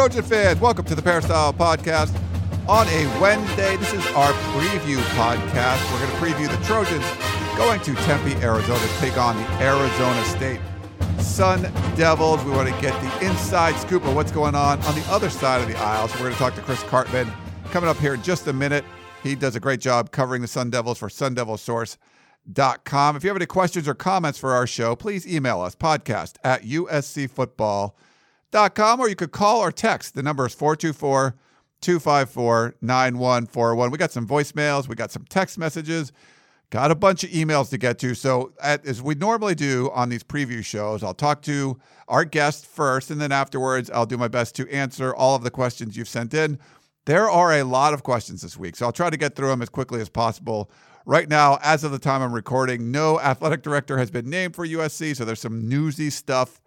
Trojan fans. Welcome to the Peristyle Podcast on a Wednesday. This is our preview podcast. We're going to preview the Trojans going to Tempe, Arizona to take on the Arizona State Sun Devils. We want to get the inside scoop of what's going on on the other side of the aisle. So we're going to talk to Chris Karpman coming up here in just a minute. He does a great job covering the Sun Devils for Sun Devil com. If you have any questions or comments for our show, please email us podcast at uscfootball.com or you could call or text. The number is 424 254 9141. We got some voicemails, we got some text messages, got a bunch of emails to get to. So, as we normally do on these preview shows, I'll talk to our guest first, and then afterwards, I'll do my best to answer all of the questions you've sent in. There are a lot of questions this week, so I'll try to get through them as quickly as possible. Right now, as of the time I'm recording, no athletic director has been named for USC, so there's some newsy stuff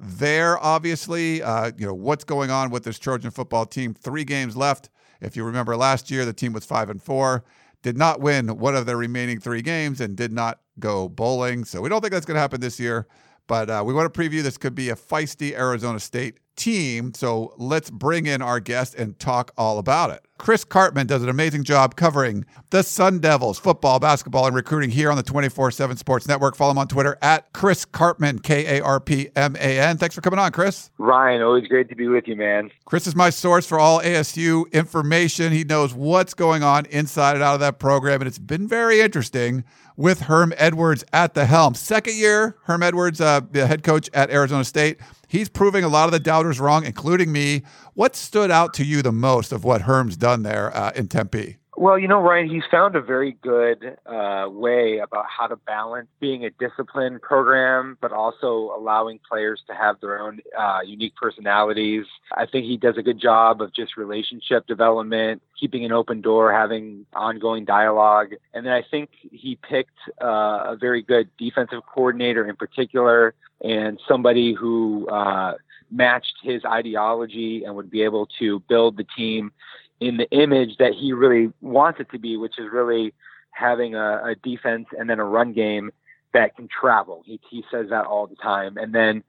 there. Obviously, uh, you know what's going on with this Trojan football team. Three games left. If you remember last year, the team was five and four, did not win one of their remaining three games, and did not go bowling. So we don't think that's going to happen this year. But uh, we want to preview this could be a feisty Arizona State team. So let's bring in our guest and talk all about it. Chris Karpman does an amazing job covering the Sun Devils, football, basketball, and recruiting here on the 24 7 Sports Network. Follow him on Twitter at Chris Karpman, K A R P M A N. Thanks for coming on, Chris. Ryan, always great to be with you, man. Chris is my source for all ASU information. He knows what's going on inside and out of that program, and it's been very interesting with Herm Edwards at the helm. Second year, Herm Edwards, uh, the head coach at Arizona State. He's proving a lot of the doubters wrong, including me. What stood out to you the most of what Herm's done there uh, in Tempe? Well, you know, Ryan, he's found a very good uh, way about how to balance being a disciplined program, but also allowing players to have their own uh, unique personalities. I think he does a good job of just relationship development, keeping an open door, having ongoing dialogue. And then I think he picked uh, a very good defensive coordinator in particular and somebody who uh, matched his ideology and would be able to build the team in the image that he really wants it to be, which is really having a, a defense and then a run game that can travel. He, he says that all the time. And then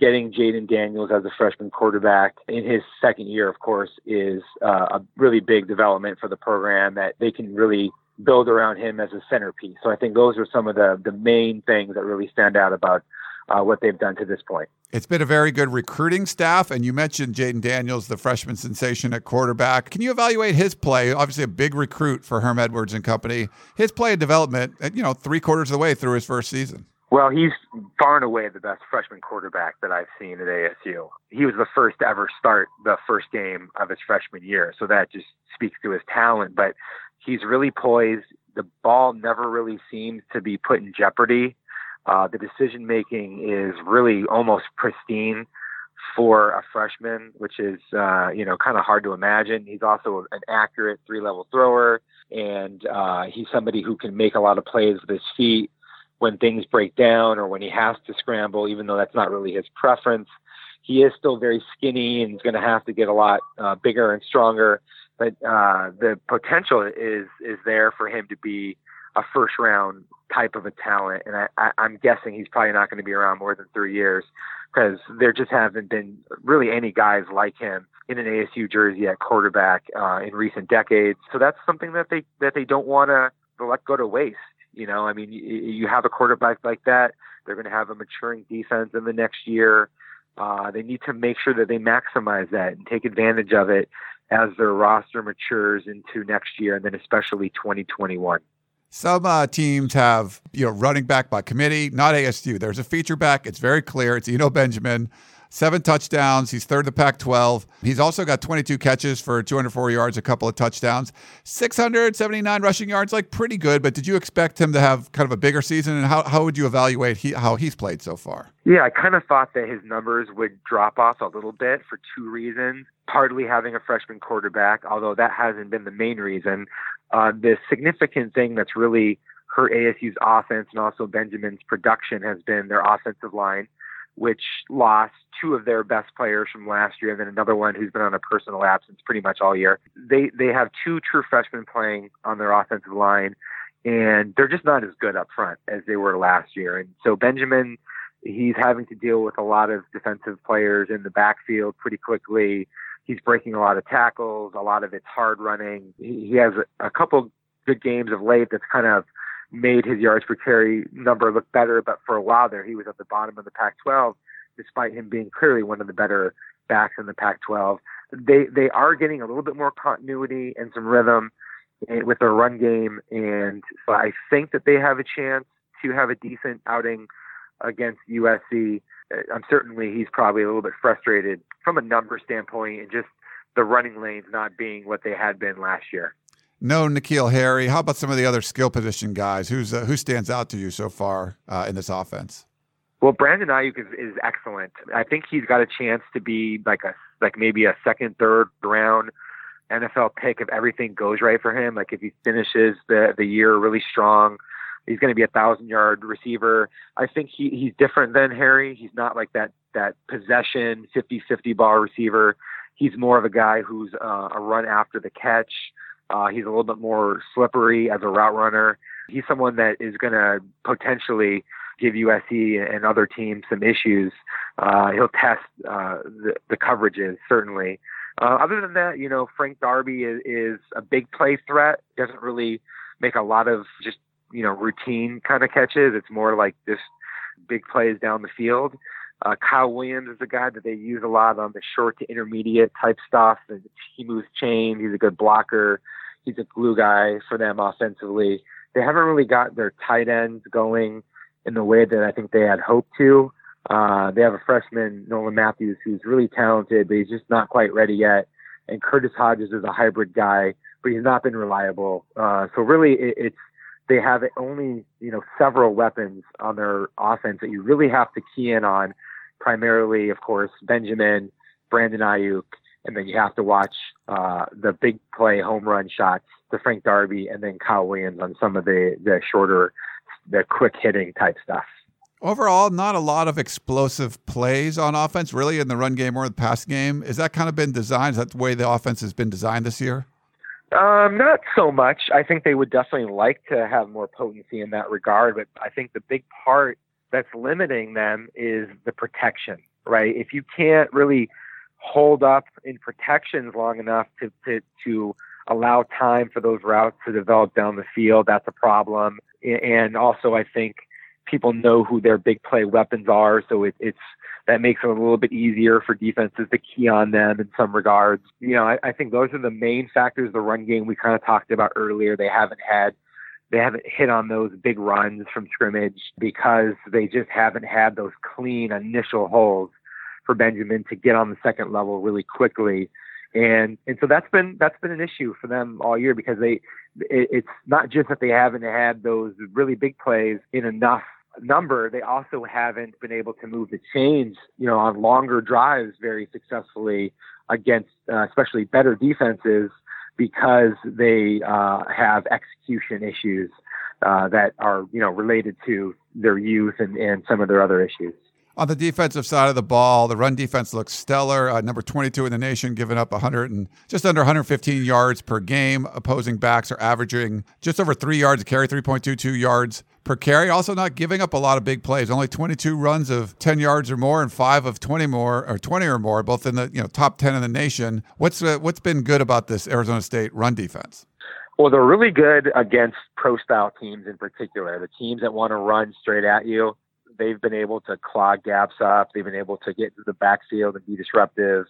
getting Jayden Daniels as a freshman quarterback in his second year, of course, is uh, a really big development for the program that they can really build around him as a centerpiece. So I think those are some of the, the main things that really stand out about uh, what they've done to this point. It's been a very good recruiting staff, and you mentioned Jayden Daniels, the freshman sensation at quarterback. Can you evaluate his play? Obviously, a big recruit for Herm Edwards and company. His play and development, you know, three quarters of the way through his first season. Well, he's far and away the best freshman quarterback that I've seen at ASU. He was the first to ever start the first game of his freshman year, so that just speaks to his talent. But he's really poised. The ball never really seems to be put in jeopardy uh, the decision making is really almost pristine for a freshman, which is uh, you know kind of hard to imagine. He's also an accurate three level thrower, and uh, he's somebody who can make a lot of plays with his feet when things break down or when he has to scramble, even though that's not really his preference. He is still very skinny and he's going to have to get a lot uh, bigger and stronger. But uh, the potential is is there for him to be a first round type of a talent, and I, I, I'm guessing he's probably not going to be around more than three years because there just haven't been really any guys like him in an ASU jersey at quarterback uh, in recent decades. So that's something that they that they don't want to let go to waste. You know, I mean, you, have a quarterback like that, they're going to have a maturing defense in the next year. Uh, they need to make sure that they maximize that and take advantage of it as their roster matures into next year and then especially 2021. Some uh, teams have, you know, running back by committee, not ASU. There's a feature back. It's very clear. It's Eno Benjamin. Seven touchdowns. He's third in the Pac 12. He's also got 22 catches for 204 yards, a couple of touchdowns, 679 rushing yards, like pretty good. But did you expect him to have kind of a bigger season? And how, how would you evaluate he, how he's played so far? Yeah, I kind of thought that his numbers would drop off a little bit for two reasons. Partly having a freshman quarterback, although that hasn't been the main reason. Uh, the significant thing that's really hurt ASU's offense and also Benjamin's production has been their offensive line, which lost two of their best players from last year, and then another one who's been on a personal absence pretty much all year. They they have two true freshmen playing on their offensive line, and they're just not as good up front as they were last year. And so Benjamin, he's having to deal with a lot of defensive players in the backfield pretty quickly. He's breaking a lot of tackles. A lot of it's hard running. He, he has a, a couple good games of late that's kind of made his yards per carry number look better. But for a while there, he was at the bottom of the Pac-12, despite him being clearly one of the better backs in the Pac-12. They they are getting a little bit more continuity and some rhythm with their run game, and so I think that they have a chance to have a decent outing against USC. Uh, I'm certainly he's probably a little bit frustrated from a number standpoint and just the running lanes not being what they had been last year no N'Keal Harry. How about some of the other skill position guys? Who's uh, who stands out to you so far uh, in this offense? Well, Brandon Aiyuk is, is excellent. I think he's got a chance to be like a like maybe a second, third round NFL pick if everything goes right for him. Like if he finishes the the year really strong, he's going to be a thousand yard receiver. I think he he's different than Harry. He's not like that that possession 50-50 ball receiver. He's more of a guy who's uh, a run after the catch uh, he's a little bit more slippery as a route runner. He's someone that is going to potentially give USC and other teams some issues. Uh, he'll test uh, the, the coverages certainly. Uh, other than that, you know, Frank Darby is, is a big play threat. Doesn't really make a lot of just you know routine kind of catches. It's more like just big plays down the field. Uh, Kyle Williams is a guy that they use a lot on the short to intermediate type stuff. He moves chain. He's a good blocker. He's a glue guy for them offensively. They haven't really got their tight ends going in the way that I think they had hoped to. Uh, they have a freshman, Nolan Matthews, who's really talented, but he's just not quite ready yet. And Curtis Hodges is a hybrid guy, but he's not been reliable. Uh, so really, it, it's they have only you know several weapons on their offense that you really have to key in on. Primarily, of course, Benjamin, Brandon Aiyuk, and then you have to watch uh, the big play home run shots to Frank Darby and then Kyle Williams on some of the the shorter, the quick hitting type stuff. Overall, not a lot of explosive plays on offense, really, in the run game or the pass game. Is that kind of been designed? Is that the way the offense has been designed this year? Um, not so much. I think they would definitely like to have more potency in that regard, but I think the big part that's limiting them is the protection, right? If you can't really hold up in protections long enough to, to, to allow time for those routes to develop down the field, that's a problem. And also, I think people know who their big play weapons are, so it, it's that makes it a little bit easier for defenses to key on them in some regards. You know, I, I think those are the main factors. The run game we kind of talked about earlier. They haven't had they haven't hit on those big runs from scrimmage because they just haven't had those clean initial holes for Benjamin to get on the second level really quickly. And and so that's been that's been an issue for them all year because they it, it's not just that they haven't had those really big plays in enough number, they also haven't been able to move the chains, you know, on longer drives very successfully against uh, especially better defenses because they uh, have execution issues uh, that are, you know, related to their youth and, and some of their other issues. On the defensive side of the ball, the run defense looks stellar. Uh, number 22 in the nation, giving up 100 and just under 115 yards per game. Opposing backs are averaging just over three yards a carry, 3.22 yards per carry. Also, not giving up a lot of big plays. Only 22 runs of 10 yards or more, and five of 20 more or 20 or more, both in the you know top 10 in the nation. What's uh, what's been good about this Arizona State run defense? Well, they're really good against pro style teams in particular. The teams that want to run straight at you they've been able to clog gaps up. They've been able to get into the backfield and be disruptive.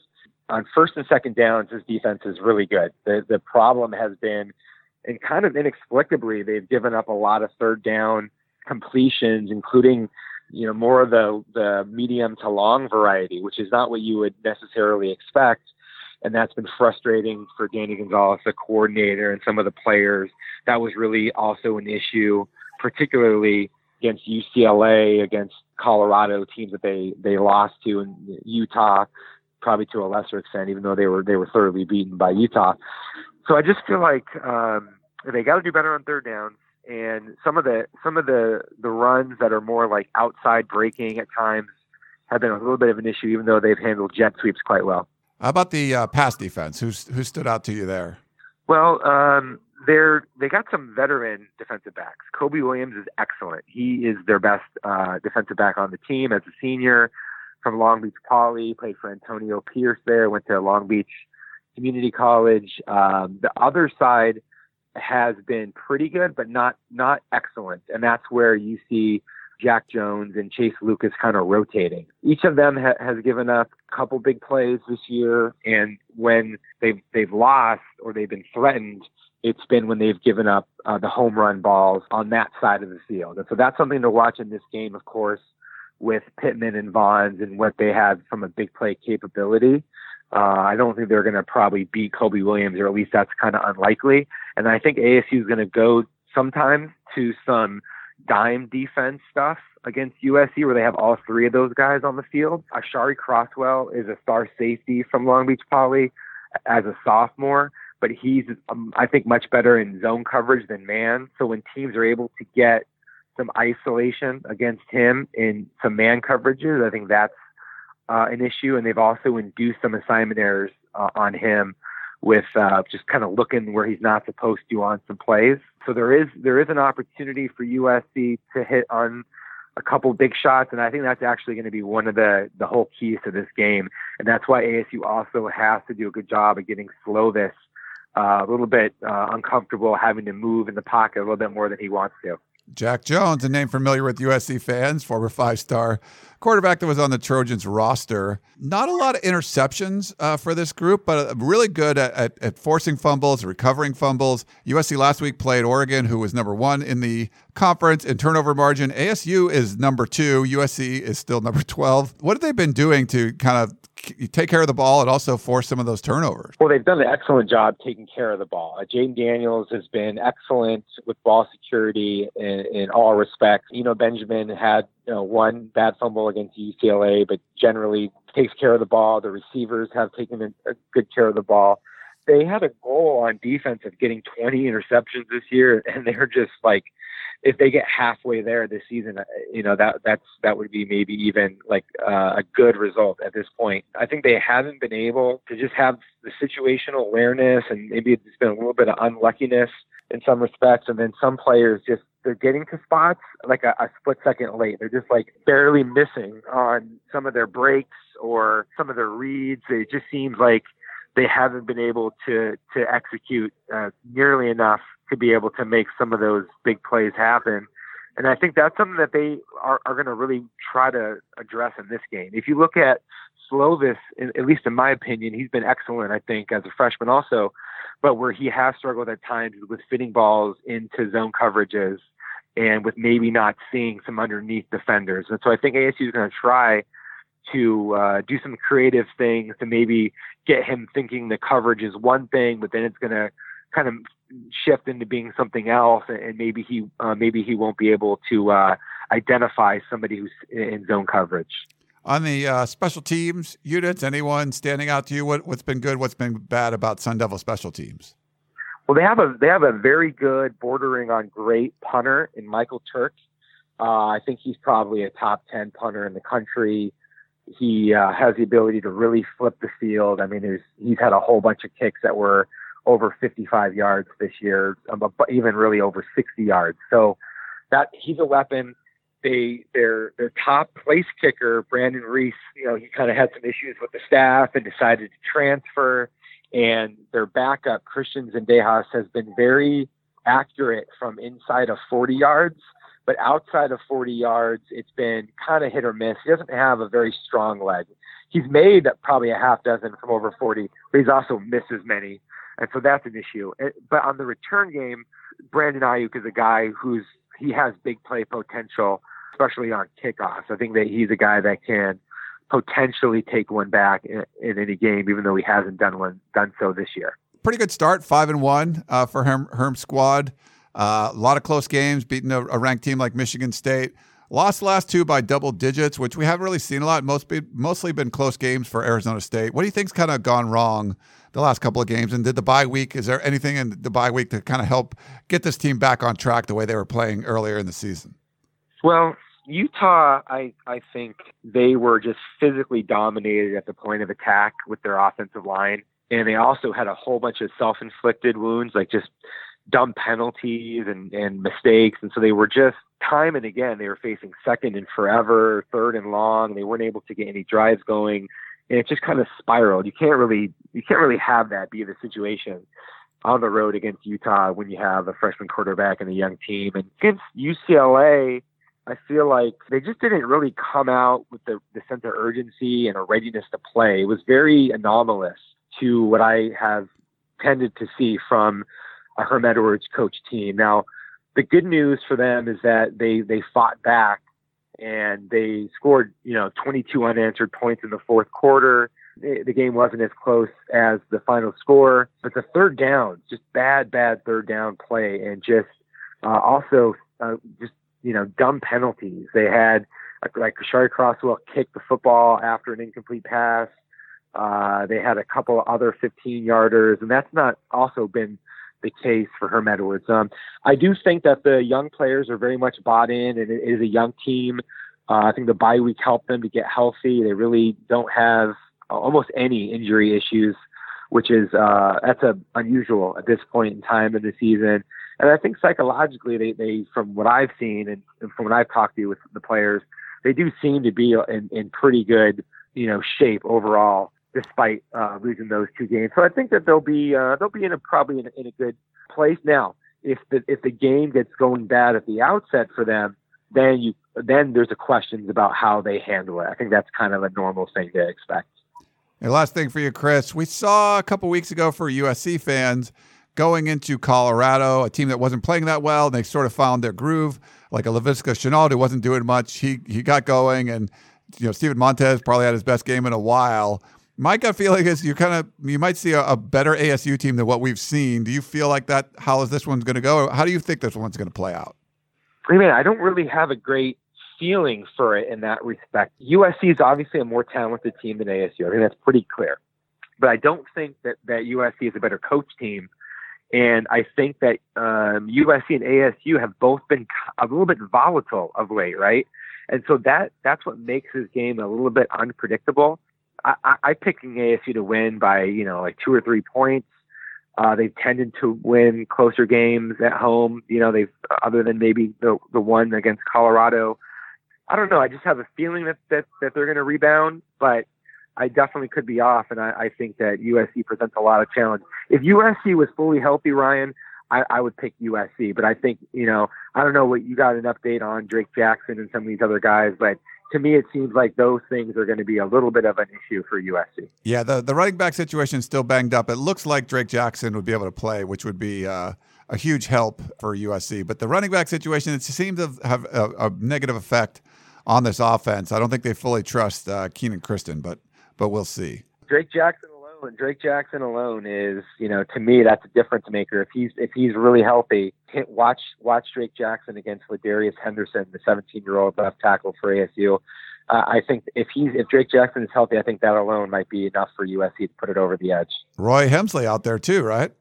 On first and second downs, this defense is really good. The the problem has been, and kind of inexplicably, they've given up a lot of third down completions, including you know, more of the the medium to long variety, which is not what you would necessarily expect. And that's been frustrating for Danny Gonzales, the coordinator, and some of the players. That was really also an issue, particularly against UCLA, against Colorado teams that they they lost to, and Utah, probably to a lesser extent, even though they were they were thoroughly beaten by Utah. So I just feel like um, they got to do better on third downs and some of the some of the the runs that are more like outside breaking at times have been a little bit of an issue, even though they've handled jet sweeps quite well. How about the uh, pass defense? Who's who stood out to you there? Well, um, they're they got some veteran defensive backs. Kobe Williams is excellent. He is their best uh, defensive back on the team as a senior from Long Beach Poly. Played for Antonio Pierce there. Went to Long Beach Community College. Um, the other side has been pretty good, but not not excellent. And that's where you see Jack Jones and Chase Lucas kind of rotating. Each of them ha- has given up a couple big plays this year, and when they've they've lost or they've been threatened, it's been when they've given up uh, the home run balls on that side of the field. And so that's something to watch in this game, of course, with Pittman and Vaughns and what they have from a big play capability. Uh, I don't think they're going to probably beat Kobe Williams, or at least that's kind of unlikely. And I think ASU is going to go sometimes to some dime defense stuff against USC, where they have all three of those guys on the field. Aashari Crosswell is a star safety from Long Beach Poly as a sophomore, but he's, um, I think, much better in zone coverage than man. So when teams are able to get some isolation against him in some man coverages, I think that's uh, an issue, and they've also induced some assignment errors uh, on him with uh, just kind of looking where he's not supposed to on some plays. So there is there is an opportunity for USC to hit on a couple big shots, and I think that's actually going to be one of the the whole keys to this game, and that's why ASU also has to do a good job of getting Slovis uh, a little bit uh, uncomfortable having to move in the pocket a little bit more than he wants to. Jack Jones, a name familiar with USC fans, former five star quarterback that was on the Trojans roster. Not a lot of interceptions uh, for this group, but really good at, at, at, forcing fumbles, recovering fumbles. USC last week played Oregon, who was number one in the conference in turnover margin. ASU is number two. USC is still number 12. What have they been doing to kind of take care of the ball and also force some of those turnovers? Well, they've done an excellent job taking care of the ball. Uh, Daniels has been excellent with ball security in, in all respects. You know, Benjamin had you know, one bad fumble against UCLA, but generally takes care of the ball. The receivers have taken a, a good care of the ball. They had a goal on defense of getting 20 interceptions this year, and they're just like if they get halfway there this season, uh, you know that that's that would be maybe even like uh, a good result at this point. I think they haven't been able to just have the situational awareness, and maybe it's been a little bit of unluckiness in some respects, and then some players just they're getting to spots like a, a split second late. They're just like barely missing on some of their breaks or some of their reads. It just seems like they haven't been able to to execute uh, nearly enough to be able to make some of those big plays happen. And I think that's something that they are, are going to really try to address in this game. If you look at Slovis, at least in my opinion, he's been excellent, I think, as a freshman also, but where he has struggled at times with fitting balls into zone coverages and with maybe not seeing some underneath defenders. And so I think ASU is going to try to uh, do some creative things to maybe get him thinking the coverage is one thing, but then it's going to kind of shift into being something else, and maybe he uh, maybe he won't be able to uh, identify somebody who's in zone coverage. On the uh, special teams units, anyone standing out to you? What, what's been good? What's been bad about Sun Devil special teams? Well, they have a they have a very good, bordering on great punter in Michael Turk. Uh, I think he's probably a top ten punter in the country. He uh, has the ability to really flip the field. I mean, there's he's had a whole bunch of kicks that were over 55 yards this year, um, even really over 60 yards. So that he's a weapon. They their their top place kicker Brandon Ruiz, you know, he kind of had some issues with the staff and decided to transfer. And their backup Christian Zendejas has been very accurate from inside of 40 yards, but outside of 40 yards, it's been kind of hit or miss. He doesn't have a very strong leg. He's made probably a half dozen from over 40, but he's also missed as many and so that's an issue. But on the return game, Brandon Aiyuk is a guy who's he has big play potential. especially on kickoffs. I think that he's a guy that can potentially take one back in, in any game, even though he hasn't done one done so this year. Pretty good start, five and one uh, for Herm, Herm squad. Uh, a lot of close games, beating a, a, ranked team like Michigan State. Lost last two by double digits, which we haven't really seen a lot. Most be, mostly been close games for Arizona State. What do you think's kind of gone wrong the last couple of games? And did the bye week? Is there anything in the bye week to kind of help get this team back on track the way they were playing earlier in the season? Well, Utah, I I think they were just physically dominated at the point of attack with their offensive line, and they also had a whole bunch of self-inflicted wounds, like just dumb penalties and and mistakes, and so they were just time and again they were facing second and forever, third and long. They weren't able to get any drives going, and it just kind of spiraled. You can't really you can't really have that be the situation on the road against Utah when you have a freshman quarterback and a young team, and against UCLA I feel like they just didn't really come out with the, the sense of urgency and a readiness to play. It was very anomalous to what I have tended to see from a Herm Edwards coach team. Now, the good news for them is that they they fought back and they scored you know 22 unanswered points in the fourth quarter. The game wasn't as close as the final score, but the third down, just bad, bad third down play, and just uh, also uh, just you know, dumb penalties. They had like Shari Crosswell kicked the football after an incomplete pass. Uh, they had a couple other 15 yarders, and that's not also been the case for Herm Edwards. Um, I do think that the young players are very much bought in, and it is a young team. Uh, I think the bye week helped them to get healthy. They really don't have almost any injury issues, which is uh, that's a unusual at this point in time in the season. And I think psychologically, they, they from what I've seen and, and from what I've talked to with the players, they do seem to be in, in pretty good, you know, shape overall, despite uh, losing those two games. So I think that they'll be uh, they'll be in a probably in a, in a good place now. If the if the game gets going bad at the outset for them, then you then there's a questions about how they handle it. I think that's kind of a normal thing to expect. And last thing for you, Chris, we saw a couple weeks ago for USC fans going into Colorado, a team that wasn't playing that well, and they sort of found their groove. Like a Laviska Shenault, who wasn't doing much, he he got going, and you know Steven Montez probably had his best game in a while. My gut feeling is you kind of you might see a, a, better ASU team than what we've seen. Do you feel like that? How is this one's going to go? How do you think this one's going to play out? I mean, I don't really have a great feeling for it in that respect. USC is obviously a more talented team than ASU. I think that's pretty clear. But I don't think that, that USC is a better coach team and I think that um, USC and ASU have both been a little bit volatile of late, right? And so that that's what makes this game a little bit unpredictable. I, I, I picking ASU to win by you know like two or three points. Uh, they've tended to win closer games at home. You know, they've other than maybe the the one against Colorado. I don't know. I just have a feeling that that, that they're going to rebound, but I definitely could be off, and I, I think that USC presents a lot of challenge. If USC was fully healthy, Ryan, I, I would pick USC. But I think you know, I don't know what you got an update on Drake Jackson and some of these other guys, but to me, it seems like those things are going to be a little bit of an issue for USC. Yeah, the the running back situation is still banged up. It looks like Drake Jackson would be able to play, which would be uh, a huge help for USC. But the running back situation, it seems to have a, a negative effect on this offense. I don't think they fully trust uh, Kenan Christon, but but we'll see. Drake Jackson alone, Drake Jackson alone is, you know, to me that's a difference maker. If he's if he's really healthy, watch watch Drake Jackson against Ladarius Henderson, the 17 year old left tackle for ASU. Uh, I think if he's if Drake Jackson is healthy, I think that alone might be enough for USC to put it over the edge. Roy Hemsley out there too, right?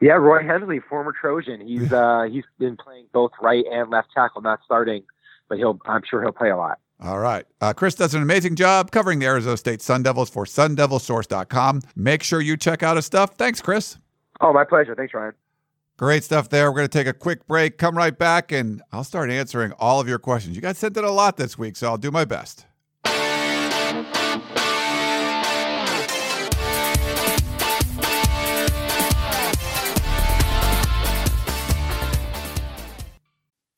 Yeah, Roy Hemsley, former Trojan. He's uh, he's been playing both right and left tackle, not starting, but he'll I'm sure he'll play a lot. All right. Uh, Chris does an amazing job covering the Arizona State Sun Devils for sundevilsource.com. Make sure you check out his stuff. Thanks, Chris. Oh, my pleasure. Thanks, Ryan. Great stuff there. We're going to take a quick break, come right back, and I'll start answering all of your questions. You guys sent in a lot this week, so I'll do my best.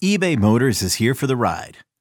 eBay Motors is here for the ride.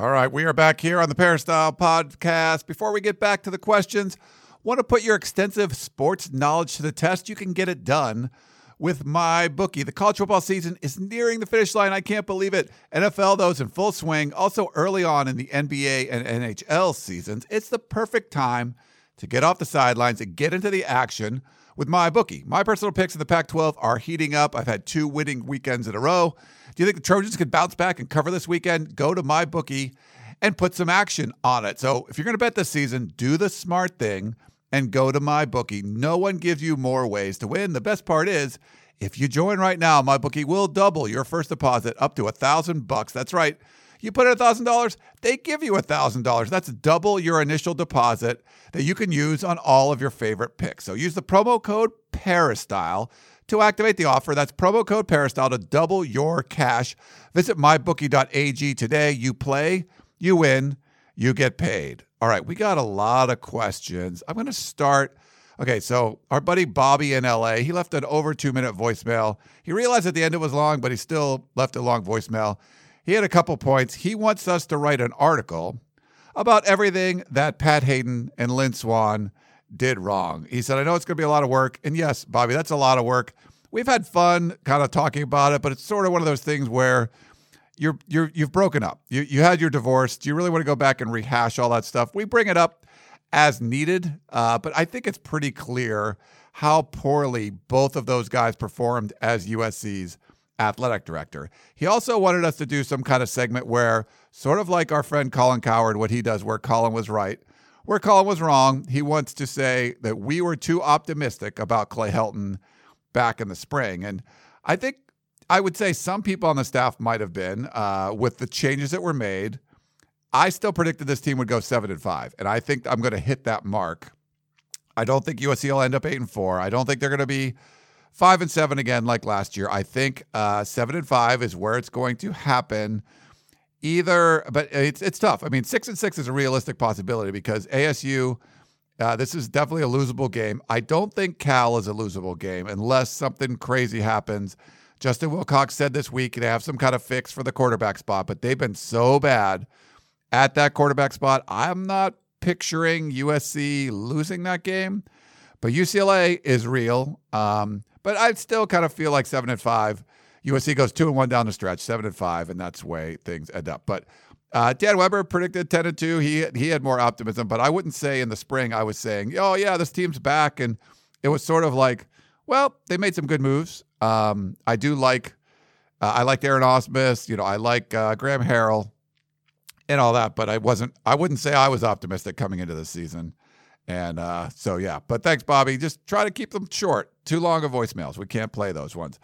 All right, we are back here on the Peristyle podcast. Before we get back to the questions, want to put your extensive sports knowledge to the test? You can get it done with my bookie. The college football season is nearing the finish line. I can't believe it. NFL, though, is in full swing. Also, early on in the NBA and NHL seasons, it's the perfect time to get off the sidelines and get into the action with my bookie. My personal picks in the Pac 12 are heating up. I've had two winning weekends in a row. Do you think the Trojans could bounce back and cover this weekend? Go to my bookie and put some action on it. So if you're going to bet this season, do the smart thing and go to my bookie. No one gives you more ways to win. The best part is if you join right now, my bookie will double your first deposit up to a thousand bucks. That's right. You put in a thousand dollars, they give you a thousand dollars. That's double your initial deposit that you can use on all of your favorite picks. So use the promo code Peristyle to activate the offer. That's promo code Peristyle to double your cash. Visit mybookie.ag today. You play, you win, you get paid. All right, we got a lot of questions. I'm going to start. Okay, so our buddy Bobby in LA, he left an over two minute voicemail. He realized at the end it was long, but he still left a long voicemail. He had a couple points. He wants us to write an article about everything that Pat Haden and Lynn Swann did wrong. He said, I know it's going to be a lot of work. And yes, Bobby, that's a lot of work. We've had fun kind of talking about it, but it's sort of one of those things where you're you're you've broken up. You you had your divorce. Do you really want to go back and rehash all that stuff? We bring it up as needed, uh, but I think it's pretty clear how poorly both of those guys performed as USC's athletic director. He also wanted us to do some kind of segment where, sort of like our friend Colin Cowherd, what he does, where Colin was right, where Colin was wrong. He wants to say that we were too optimistic about Clay Helton back in the spring, and I think I would say some people on the staff might have been uh, with the changes that were made. I still predicted this team would go seven and five, and I think I'm going to hit that mark. I don't think USC will end up eight and four. I don't think they're going to be five and seven again like last year. I think uh, seven and five is where it's going to happen. Either, but it's it's tough. I mean, six and six is a realistic possibility because ASU. Uh, this is definitely a losable game. I don't think Cal is a losable game unless something crazy happens Justin Wilcox said this week they have some kind of fix for the quarterback spot, but they've been so bad at that quarterback spot. I'm not picturing USC losing that game, but UCLA is real. Um, but I still kind of feel like seven and five. USC goes two and one down the stretch, seven and five, and that's the way things end up. But uh, Dan Weber predicted ten and two. He he had more optimism, but I wouldn't say in the spring I was saying, oh yeah, this team's back, and it was sort of like, well, they made some good moves. Um, I do like, uh, I like Aaron Ausmus. You know, I like uh, Graham Harrell and all that, but I wasn't, I wouldn't say I was optimistic coming into the season. And uh, so, yeah, but thanks, Bobby. Just try to keep them short. Too long of voicemails. We can't play those ones.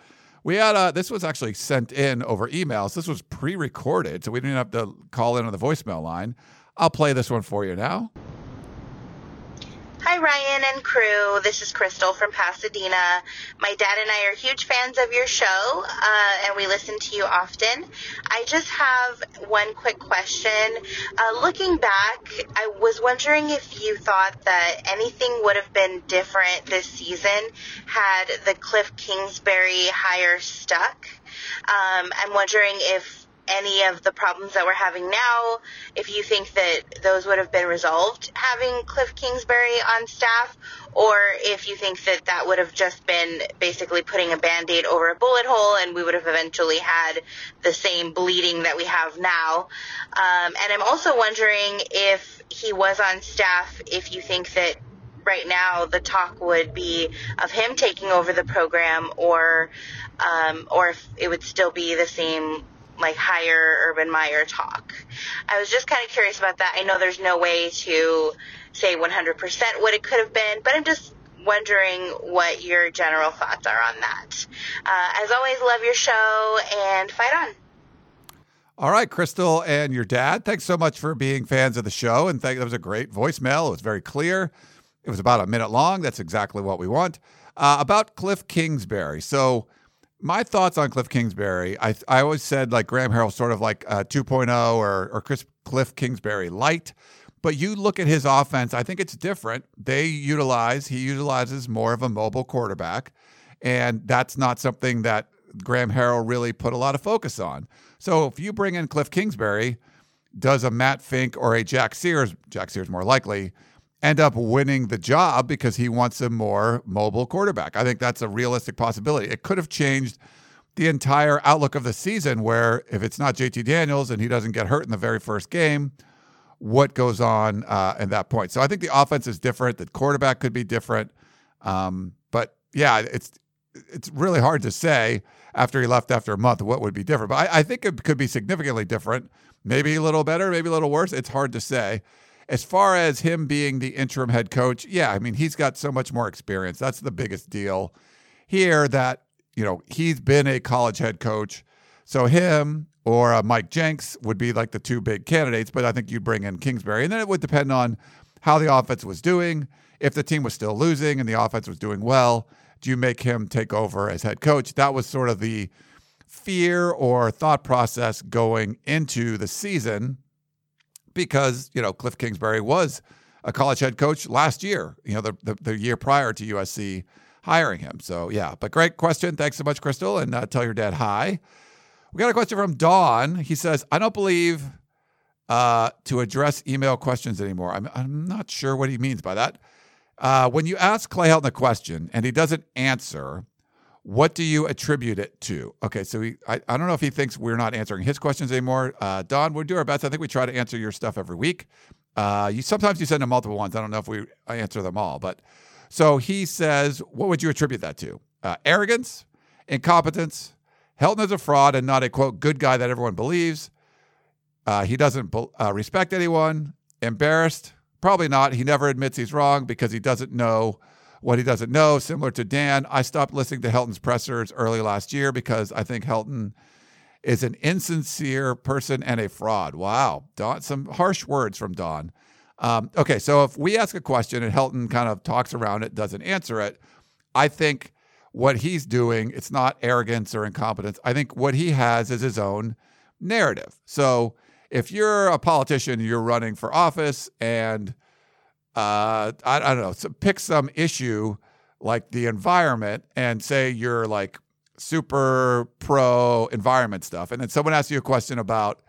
We had uh, this was actually sent in over emails. This was pre-recorded, so we didn't have to call in on the voicemail line. I'll play this one for you now. Hi, Ryan and crew. This is Crystal from Pasadena. My dad and I are huge fans of your show, uh, and we listen to you often. I just have one quick question. Uh, looking back, I was wondering if you thought that anything would have been different this season had the Cliff Kingsbury hire stuck. Um, I'm wondering if any of the problems that we're having now, if you think that those would have been resolved having Cliff Kingsbury on staff, or if you think that that would have just been basically putting a band aid over a bullet hole and we would have eventually had the same bleeding that we have now. Um, and I'm also wondering if he was on staff, if you think that right now the talk would be of him taking over the program or um, or if it would still be the same like higher Urban Meyer talk. I was just kind of curious about that. I know there's no way to say 100% what it could have been, but I'm just wondering what your general thoughts are on that. Uh, as always, love your show and fight on. All right, Crystal and your dad, thanks so much for being fans of the show. And thank, that was a great voicemail. It was very clear. It was about a minute long. That's exactly what we want. Uh, about Cliff Kingsbury. So, my thoughts on Cliff Kingsbury, I, I always said like Graham Harrell, sort of like uh, 2.0 or, or Chris, Cliff Kingsbury light. But you look at his offense, I think it's different. They utilize, he utilizes more of a mobile quarterback. And that's not something that Graham Harrell really put a lot of focus on. So if you bring in Cliff Kingsbury, does a Matt Fink or a Jack Sears, Jack Sears more likely, end up winning the job because he wants a more mobile quarterback? I think that's a realistic possibility. It could have changed the entire outlook of the season where if it's not JT Daniels and he doesn't get hurt in the very first game, what goes on uh, at that point. So I think the offense is different. The quarterback could be different. Um, but yeah, it's it's really hard to say after he left after a month what would be different. But I, I think it could be significantly different. Maybe a little better, maybe a little worse. It's hard to say. As far as him being the interim head coach, yeah, I mean he's got so much more experience. That's the biggest deal here. That you know he's been a college head coach. So him or uh, Mike Jinks would be like the two big candidates, but I think you'd bring in Kingsbury. And then it would depend on how the offense was doing. If the team was still losing and the offense was doing well, do you make him take over as head coach? That was sort of the fear or thought process going into the season because, you know, Cliff Kingsbury was a college head coach last year, you know, the, the, the year prior to USC hiring him. So, yeah, but great question. Thanks so much, Crystal. And uh, tell your dad hi. We got a question from Dawn. He says, I don't believe uh, to address email questions anymore. I'm, I'm not sure what he means by that. Uh, when you ask Clay Helton a question and he doesn't answer, what do you attribute it to? Okay, so I, I don't know if he thinks we're not answering his questions anymore. Uh, Don, we'll do our best. I think we try to answer your stuff every week. Uh, you sometimes you send him multiple ones. I don't know if we answer them all, but so he says, what would you attribute that to? Uh, arrogance, incompetence, Helton is a fraud and not a quote good guy that everyone believes. Uh, he doesn't uh, respect anyone. Embarrassed? Probably not. He never admits he's wrong because he doesn't know what he doesn't know. Similar to Dan, I stopped listening to Helton's pressers early last year because I think Helton is an insincere person and a fraud. Wow, Don, some harsh words from Don. Um, okay, so if we ask a question and Helton kind of talks around it, doesn't answer it, I think what he's doing, it's not arrogance or incompetence. I think what he has is his own narrative. So if you're a politician, you're running for office, and uh, I, I don't know, so pick some issue like the environment and say you're like super pro environment stuff, and then someone asks you a question about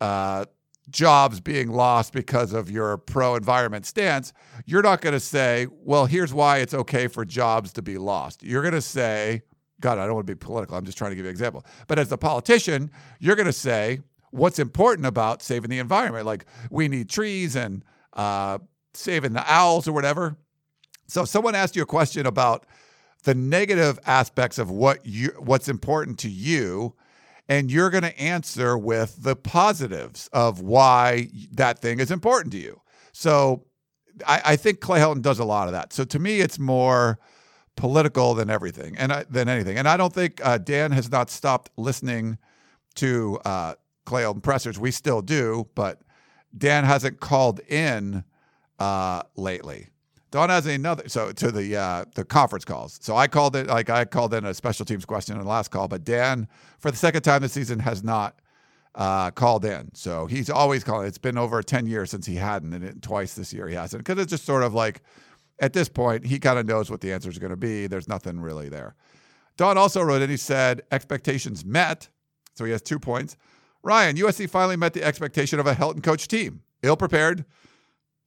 uh, jobs being lost because of your pro environment stance, you're not going to say, well, here's why it's okay for jobs to be lost. You're going to say, God, I don't want to be political. I'm just trying to give you an example. But as a politician, you're going to say what's important about saving the environment. Like we need trees and uh, saving the owls or whatever. So someone asked you a question about the negative aspects of what you what's important to you, and you're going to answer with the positives of why that thing is important to you. So I, I, think Clay Helton does a lot of that. So to me, it's more political than everything and I, than anything. And I don't think uh, Dan has not stopped listening to uh, Clay Helton pressers. We still do, but Dan hasn't called in uh, lately. Dawn has another so to the uh, the conference calls. So I called it like I called in a special teams question in the last call, but Dan for the second time this season has not uh, called in. So he's always calling. It's been over ten years since he hadn't, and it, twice this year he hasn't because it's just sort of like at this point he kind of knows what the answer is going to be. There's nothing really there. Don also wrote and He said expectations met, so he has two points. Ryan, USC finally met the expectation of a Helton coach team, ill prepared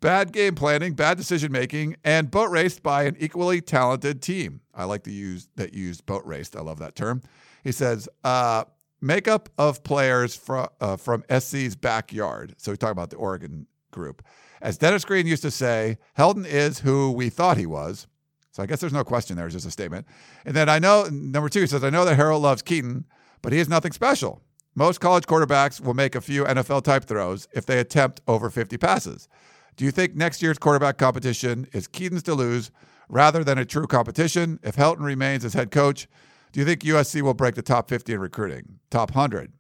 Bad game planning, bad decision making, and boat raced by an equally talented team. I like to use that used boat raced. I love that term. He says, uh, makeup of players from uh, from SC's backyard. So he's talking about the Oregon group. As Dennis Green used to say, Helton is who we thought he was. So I guess there's no question there. It's just a statement. And then I know, number two, he says, I know that Harrell loves Kedon, but he is nothing special. Most college quarterbacks will make a few NFL type throws if they attempt over 50 passes. Do you think next year's quarterback competition is Kedon's to lose rather than a true competition? If Helton remains as head coach, do you think USC will break the top 50 in recruiting? Top 100?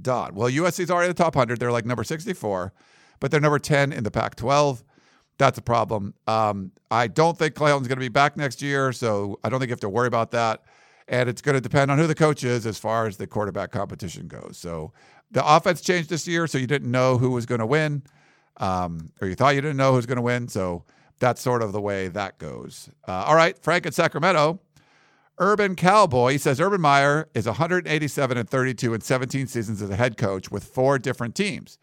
Don. Well, USC's already the top 100. They're like number 64, but they're number 10 in the Pac 12. That's a problem. Um, I don't think Clay Helton's going to be back next year, so I don't think you have to worry about that. And it's going to depend on who the coach is as far as the quarterback competition goes. So the offense changed this year, so you didn't know who was going to win, um, or you thought you didn't know who was going to win. So that's sort of the way that goes. Uh, all right, Frank in Sacramento. Urban Cowboy he says Urban Meyer is 187 and 32 in 17 seasons as a head coach with four different teams.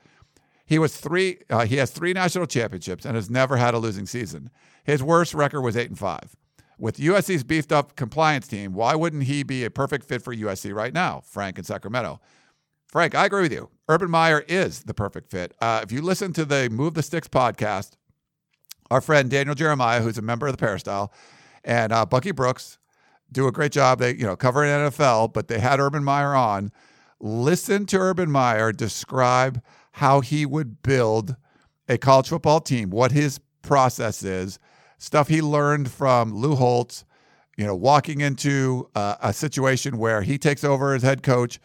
He was three. Uh, he has three national championships and has never had a losing season. His worst record was eight and five. With USC's beefed up compliance team, why wouldn't he be a perfect fit for USC right now? Frank in Sacramento. Frank, I agree with you. Urban Meyer is the perfect fit. Uh, if you listen to the Move the Sticks podcast, our friend Daniel Jeremiah, who's a member of the Peristyle, and uh, Bucky Brooks do a great job. They, you know, cover NFL, but they had Urban Meyer on. Listen to Urban Meyer describe how he would build a college football team, what his process is, stuff he learned from Lou Holtz, you know, walking into uh, a situation where he takes over as head coach.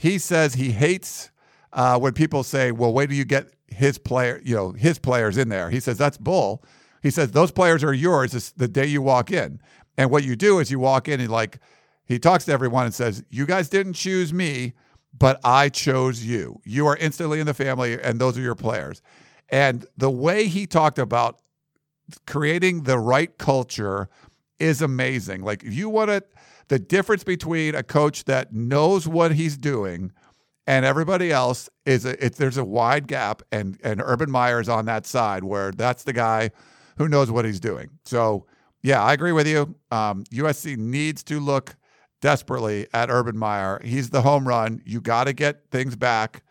He says he hates uh, when people say, well, wait till you get his player, you know, his players in there. He says that's bull. He says those players are yours the day you walk in. And what you do is you walk in and like he talks to everyone and says, "You guys didn't choose me, but I chose you. You are instantly in the family, and those are your players." And the way he talked about creating the right culture is amazing. Like if you want to, the difference between a coach that knows what he's doing and everybody else is a, it, there's a wide gap, and and Urban Meyer is on that side where that's the guy who knows what he's doing. So yeah, I agree with you. Um, USC needs to look desperately at Urban Meyer. He's the home run. You got to get things back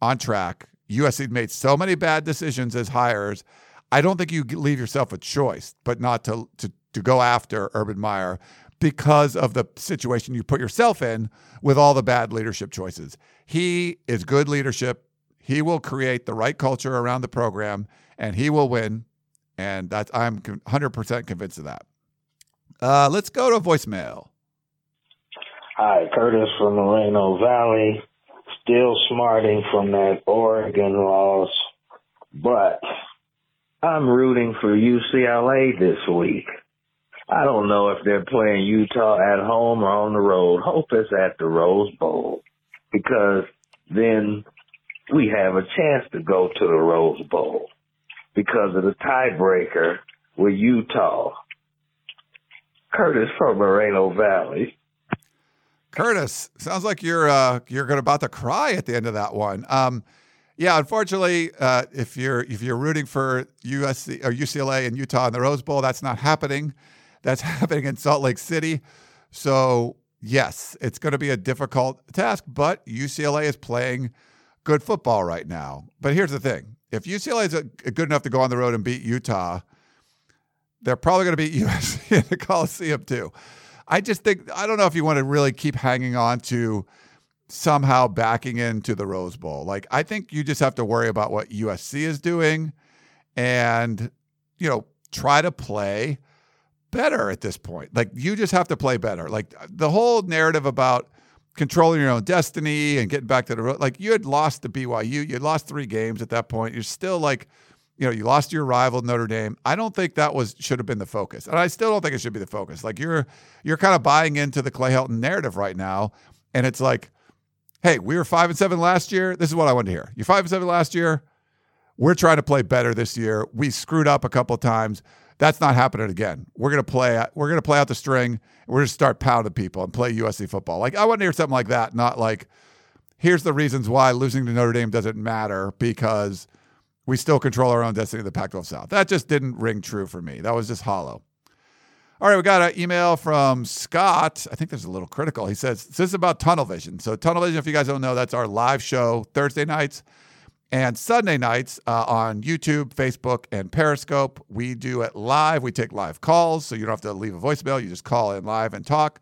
on track. USC made so many bad decisions as hires. I don't think you leave yourself a choice, but not to to to go after Urban Meyer because of the situation you put yourself in with all the bad leadership choices. He is good leadership. He will create the right culture around the program and he will win. And that's I'm 100% convinced of that. Uh, let's go to voicemail. Hi, Curtis from Moreno Valley. Still smarting from that Oregon loss, but I'm rooting for UCLA this week. I don't know if they're playing Utah at home or on the road. Hope it's at the Rose Bowl because then we have a chance to go to the Rose Bowl because of the tiebreaker with Utah. Curtis from Moreno Valley. Curtis, sounds like you're uh, you're about to cry at the end of that one. Um, yeah, unfortunately, uh, if you're if you're rooting for USC or UCLA and Utah in the Rose Bowl, that's not happening. That's happening in Salt Lake City. So yes, it's going to be a difficult task, but UCLA is playing good football right now. But here's the thing: if UCLA is uh, a good enough to go on the road and beat Utah, they're probably going to beat USC in the Coliseum too. I just think I don't know if you want to really keep hanging on to somehow backing into the Rose Bowl. Like I think you just have to worry about what USC is doing and you know, try to play better at this point. Like you just have to play better. Like the whole narrative about controlling your own destiny and getting back to the road. Like you had lost to BYU, you lost three games at that point. You're still like you know, you lost your rival Notre Dame. I don't think that was should have been the focus, and I still don't think it should be the focus. Like you're you're kind of buying into the Clay Helton narrative right now, and it's like, hey, we were five and seven last year. This is what I want to hear. You're five and seven last year. We're trying to play better this year. We screwed up a couple times. That's not happening again. We're gonna play. We're gonna play out the string. We're gonna start pounding people and play USC football. Like I want to hear something like that, not like here's the reasons why losing to Notre Dame doesn't matter because we still control our own destiny in the Pac 12 South. That just didn't ring true for me. That was just hollow. All right, we got an email from Scott. I think there's a little critical. He says, This is about Tunnel Vision. So, Tunnel Vision, if you guys don't know, that's our live show Thursday nights and Sunday nights uh, on YouTube, Facebook, and Periscope. We do it live. We take live calls, so you don't have to leave a voicemail. You just call in live and talk.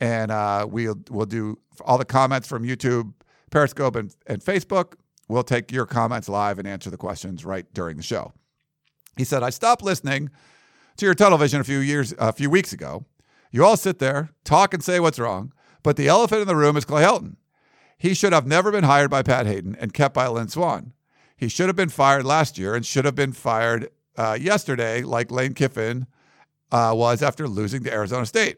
And uh, we'll, we'll do all the comments from YouTube, Periscope, and, and Facebook we'll take your comments live and answer the questions right during the show. He said, I stopped listening to your television a few years, a few weeks ago. You all sit there, talk and say what's wrong, but the elephant in the room is Clay Helton. He should have never been hired by Pat Haden and kept by Lynn Swann. He should have been fired last year and should have been fired uh, yesterday, like Lane Kiffin uh, was after losing to Arizona State.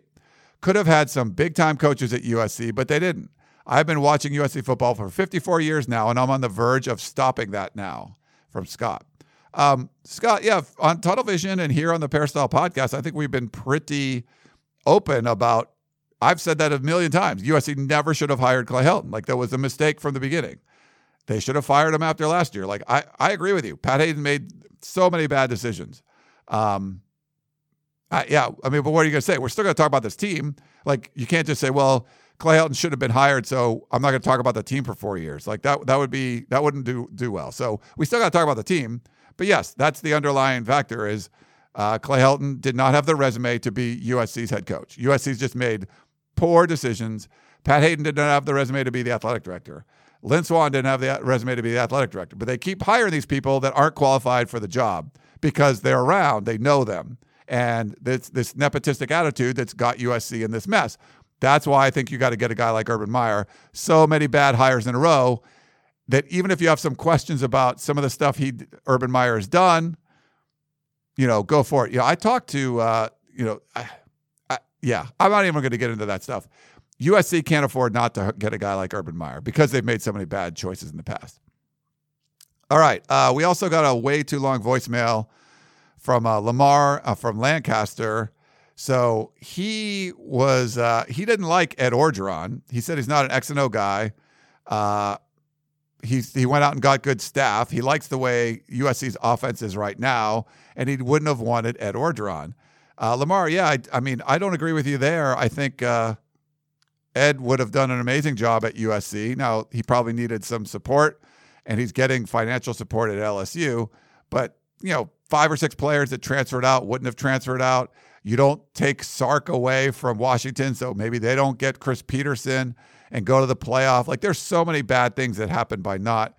Could have had some big time coaches at USC, but they didn't. I've been watching USC football for 54 years now, and I'm on the verge of stopping that now. From Scott. Um, Scott, yeah, on Tunnel Vision and here on the Peristyle podcast, I think we've been pretty open about. I've said that a million times. USC never should have hired Clay Helton. Like that was a mistake from the beginning. They should have fired him after last year. Like I, I agree with you. Pat Haden made so many bad decisions. Um, I, yeah, I mean, but what are you going to say? We're still going to talk about this team. Like you can't just say, well, Clay Helton should have been hired, so I'm not going to talk about the team for four years. Like that, that would be that wouldn't do do well. So we still got to talk about the team. But yes, that's the underlying factor is uh, Clay Helton did not have the resume to be USC's head coach. USC's just made poor decisions. Pat Haden did not have the resume to be the athletic director. Lynn Swann didn't have the resume to be the athletic director. But they keep hiring these people that aren't qualified for the job because they're around, they know them, and this this nepotistic attitude that's got USC in this mess. That's why I think you got to get a guy like Urban Meyer. So many bad hires in a row that even if you have some questions about some of the stuff he Urban Meyer has done, you know, go for it. Yeah, I talked to, uh, you know, I, yeah, I'm not even going to get into that stuff. USC can't afford not to get a guy like Urban Meyer because they've made so many bad choices in the past. All right, uh, we also got a way too long voicemail from uh, Lamar uh, from Lancaster. So he was uh, he didn't like Ed Orgeron. He said he's not an X and O guy. Uh, he's he went out and got good staff. He likes the way USC's offense is right now, and he wouldn't have wanted Ed Orgeron. Uh, Lamar, yeah, I, I, mean, I don't agree with you there. I think uh, Ed would have done an amazing job at USC. Now he probably needed some support, and he's getting financial support at LSU. But you know, five or six players that transferred out wouldn't have transferred out. You don't take Sark away from Washington, so maybe they don't get Chris Petersen and go to the playoff. Like there's so many bad things that happened by not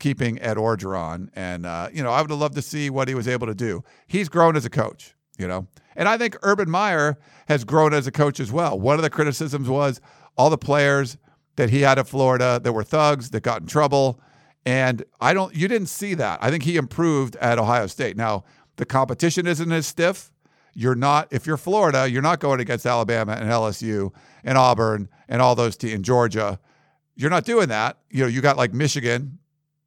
keeping Ed Orgeron. And, uh, you know, I would have loved to see what he was able to do. He's grown as a coach, you know. And I think Urban Meyer has grown as a coach as well. One of the criticisms was all the players that he had at Florida that were thugs that got in trouble. And I don't, you didn't see that. I think he improved at Ohio State. Now, the competition isn't as stiff. You're not, if you're Florida, you're not going against Alabama and LSU and Auburn and all those teams in Georgia. You're not doing that. You know, you got like Michigan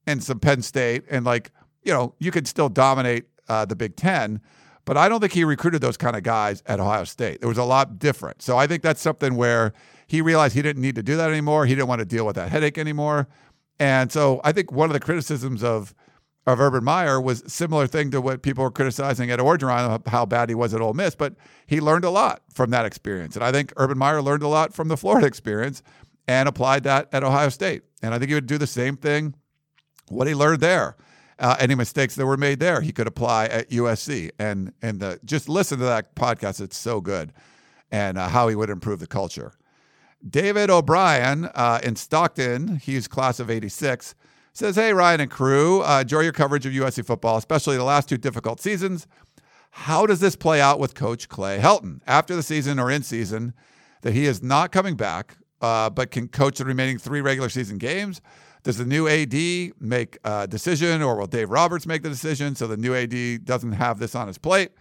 and some Penn State, and like, you know, you could still dominate uh, the Big Ten. But I don't think he recruited those kind of guys at Ohio State. It was a lot different. So I think that's something where he realized he didn't need to do that anymore. He didn't want to deal with that headache anymore. And so I think one of the criticisms of of Urban Meyer was similar thing to what people were criticizing at Orgeron how bad he was at Ole Miss, but he learned a lot from that experience. And I think Urban Meyer learned a lot from the Florida experience and applied that at Ohio State. And I think he would do the same thing what he learned there. Uh, any mistakes that were made there, he could apply at USC. And and the, just listen to that podcast; it's so good, and uh, how he would improve the culture. David O'Brien uh, in Stockton, he's class of '86 says, Hey, Ryan and crew, uh, enjoy your coverage of USC football, especially the last two difficult seasons. How does this play out with Coach Clay Helton after the season or in season that he is not coming back, uh, but can coach the remaining three regular season games? Does the new AD make a decision, or will Dave Roberts make the decision so the new AD doesn't have this on his plate?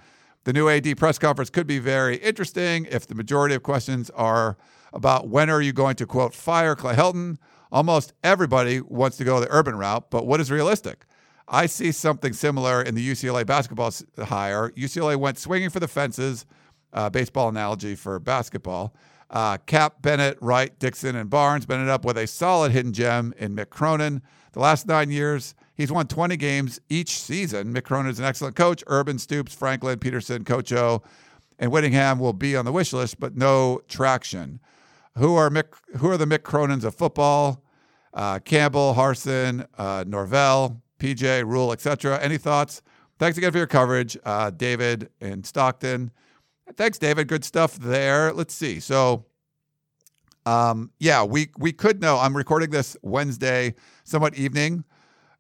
The new AD press conference could be very interesting if the majority of questions are about when are you going to quote fire Clay Helton Almost everybody wants to go the urban route, but what is realistic? I see something similar in the UCLA basketball hire. UCLA went swinging for the fences, uh, baseball analogy for basketball. Uh, Cap, Bennett, Wright, Dixon, and Barnes ended up with a solid hidden gem in Mick Cronin. The last nine years, he's won 20 games each season. Mick Cronin is an excellent coach. Urban, Stoops, Franklin, Petersen, Coach O, and Whittingham will be on the wish list, but no traction. Who are Mick, who are the Mick Cronins of football? Uh, Campbell, Harsin, uh, Norvell, PJ, Rhule, etc. Any thoughts? Thanks again for your coverage, uh, David in Stockton. Thanks, David. Good stuff there. Let's see. So, um, yeah, we we could know. I'm recording this Wednesday, somewhat evening.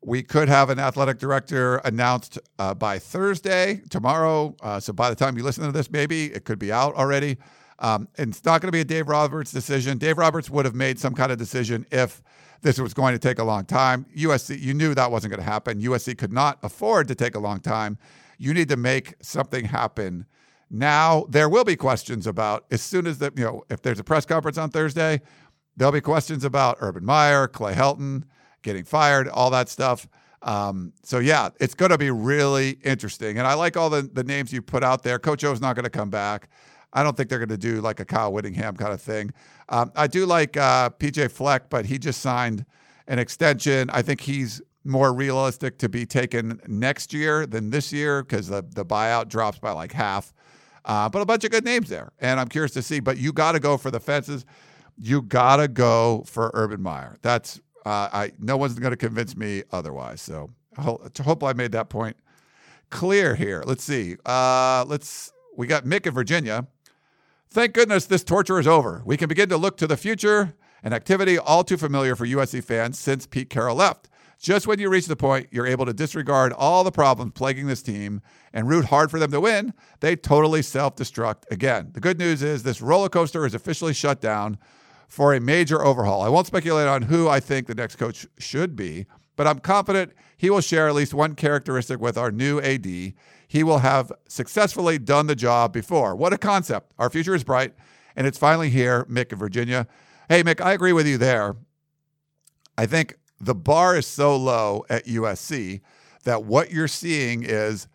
We could have an athletic director announced uh, by Thursday, tomorrow. Uh, so by the time you listen to this, maybe it could be out already. Um, and it's not going to be a Dave Roberts decision. Dave Roberts would have made some kind of decision if this was going to take a long time. USC, you knew that wasn't going to happen. USC could not afford to take a long time. You need to make something happen now. There will be questions about as soon as the you know if there's a press conference on Thursday, there'll be questions about Urban Meyer, Clay Helton getting fired, all that stuff. Um, so yeah, it's going to be really interesting. And I like all the the names you put out there. Coach O's not going to come back. I don't think they're going to do like a Kyle Whittingham kind of thing. Um, I do like uh, PJ Fleck, but he just signed an extension. I think he's more realistic to be taken next year than this year because the, the buyout drops by like half. Uh, but a bunch of good names there. And I'm curious to see. But you got to go for the fences. You got to go for Urban Meyer. That's, uh, I no one's going to convince me otherwise. So I hope, I hope I made that point clear here. Let's see. Uh, let's, we got Mick in Virginia. Thank goodness this torture is over. We can begin to look to the future, an activity all too familiar for USC fans since Pete Carroll left. Just when you reach the point you're able to disregard all the problems plaguing this team and root hard for them to win, they totally self destruct again. The good news is this roller coaster is officially shut down for a major overhaul. I won't speculate on who I think the next coach should be, but I'm confident he will share at least one characteristic with our new AD. He will have successfully done the job before. What a concept. Our future is bright, and it's finally here, Mick in Virginia. Hey, Mick, I agree with you there. I think the bar is so low at USC that what you're seeing is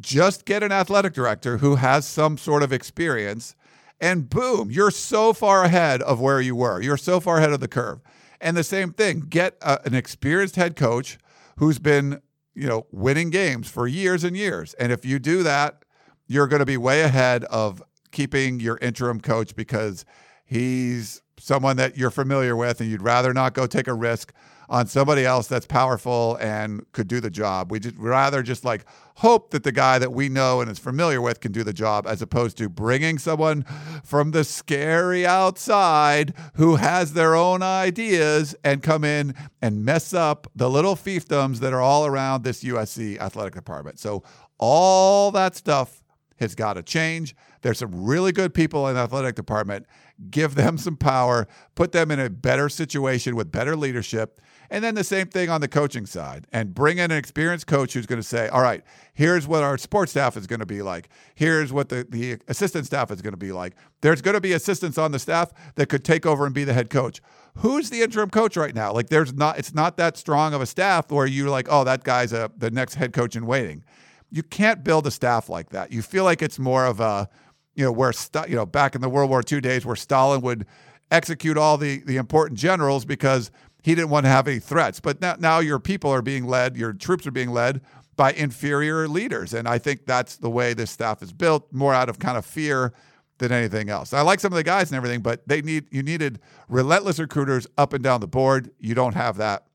just get an athletic director who has some sort of experience, and boom, you're so far ahead of where you were. You're so far ahead of the curve. And the same thing, get a, an experienced head coach who's been, you know, winning games for years and years. And if you do that, you're going to be way ahead of keeping your interim coach because he's someone that you're familiar with and you'd rather not go take a risk on somebody else that's powerful and could do the job. We just rather just like hope that the guy that we know and is familiar with can do the job as opposed to bringing someone from the scary outside who has their own ideas and come in and mess up the little fiefdoms that are all around this USC athletic department. So all that stuff has got to change. There's some really good people in the athletic department. Give them some power, put them in a better situation with better leadership and then the same thing on the coaching side and bring in an experienced coach who's going to say, all right, here's what our sports staff is going to be like. Here's what the, the assistant staff is going to be like. There's going to be assistants on the staff that could take over and be the head coach. Who's the interim coach right now? Like there's not, it's not that strong of a staff where you're like, oh, that guy's a, the next head coach in waiting. You can't build a staff like that. You feel like it's more of a, you know, where, you know, back in the World War II days where Stalin would execute all the, the important generals because he didn't want to have any threats. But now, now your people are being led, your troops are being led by inferior leaders. And I think that's the way this staff is built, more out of kind of fear than anything else. I like some of the guys and everything, but they need you needed relentless recruiters up and down the board. You don't have that.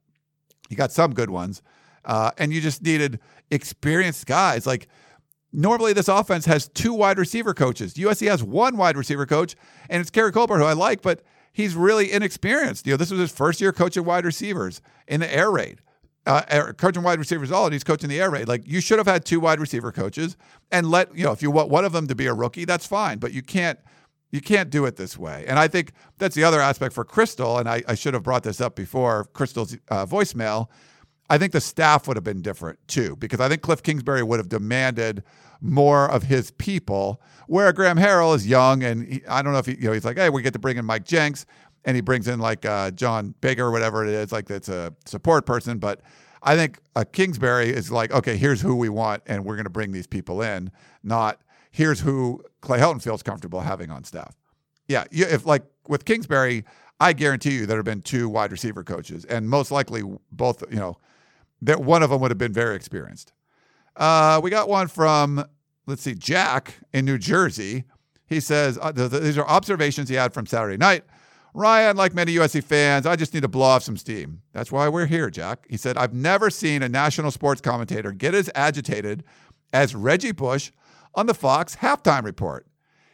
You got some good ones, uh, and you just needed experienced guys. Like normally, this offense has two wide receiver coaches. USC has one wide receiver coach, and it's Keary Colbert, who I like, but he's really inexperienced. You know, this was his first year coaching wide receivers in the air raid. Uh, coaching wide receivers all, and he's coaching the air raid. Like you should have had two wide receiver coaches and let you know if you want one of them to be a rookie, that's fine. But you can't you can't do it this way. And I think that's the other aspect for Crystal. And I, I should have brought this up before Crystal's uh, voicemail. I think the staff would have been different too, because I think Cliff Kingsbury would have demanded more of his people. Where Graham Harrell is young, and he, I don't know if he, you know, he's like, hey, we get to bring in Mike Jinks, and he brings in like uh, John Baker or whatever it is, like that's a support person. But I think uh, Kingsbury is like, okay, here's who we want, and we're going to bring these people in, not here's who Clay Helton feels comfortable having on staff. Yeah, if like with Kingsbury, I guarantee you there have been two wide receiver coaches, and most likely both, you know, that one of them would have been very experienced. Uh, we got one from, let's see, Jack in New Jersey. He says, uh, th- th- these are observations he had from Saturday night. Ryan, like many USC fans, I just need to blow off some steam. That's why we're here, Jack. He said, I've never seen a national sports commentator get as agitated as Reggie Bush on the Fox halftime report.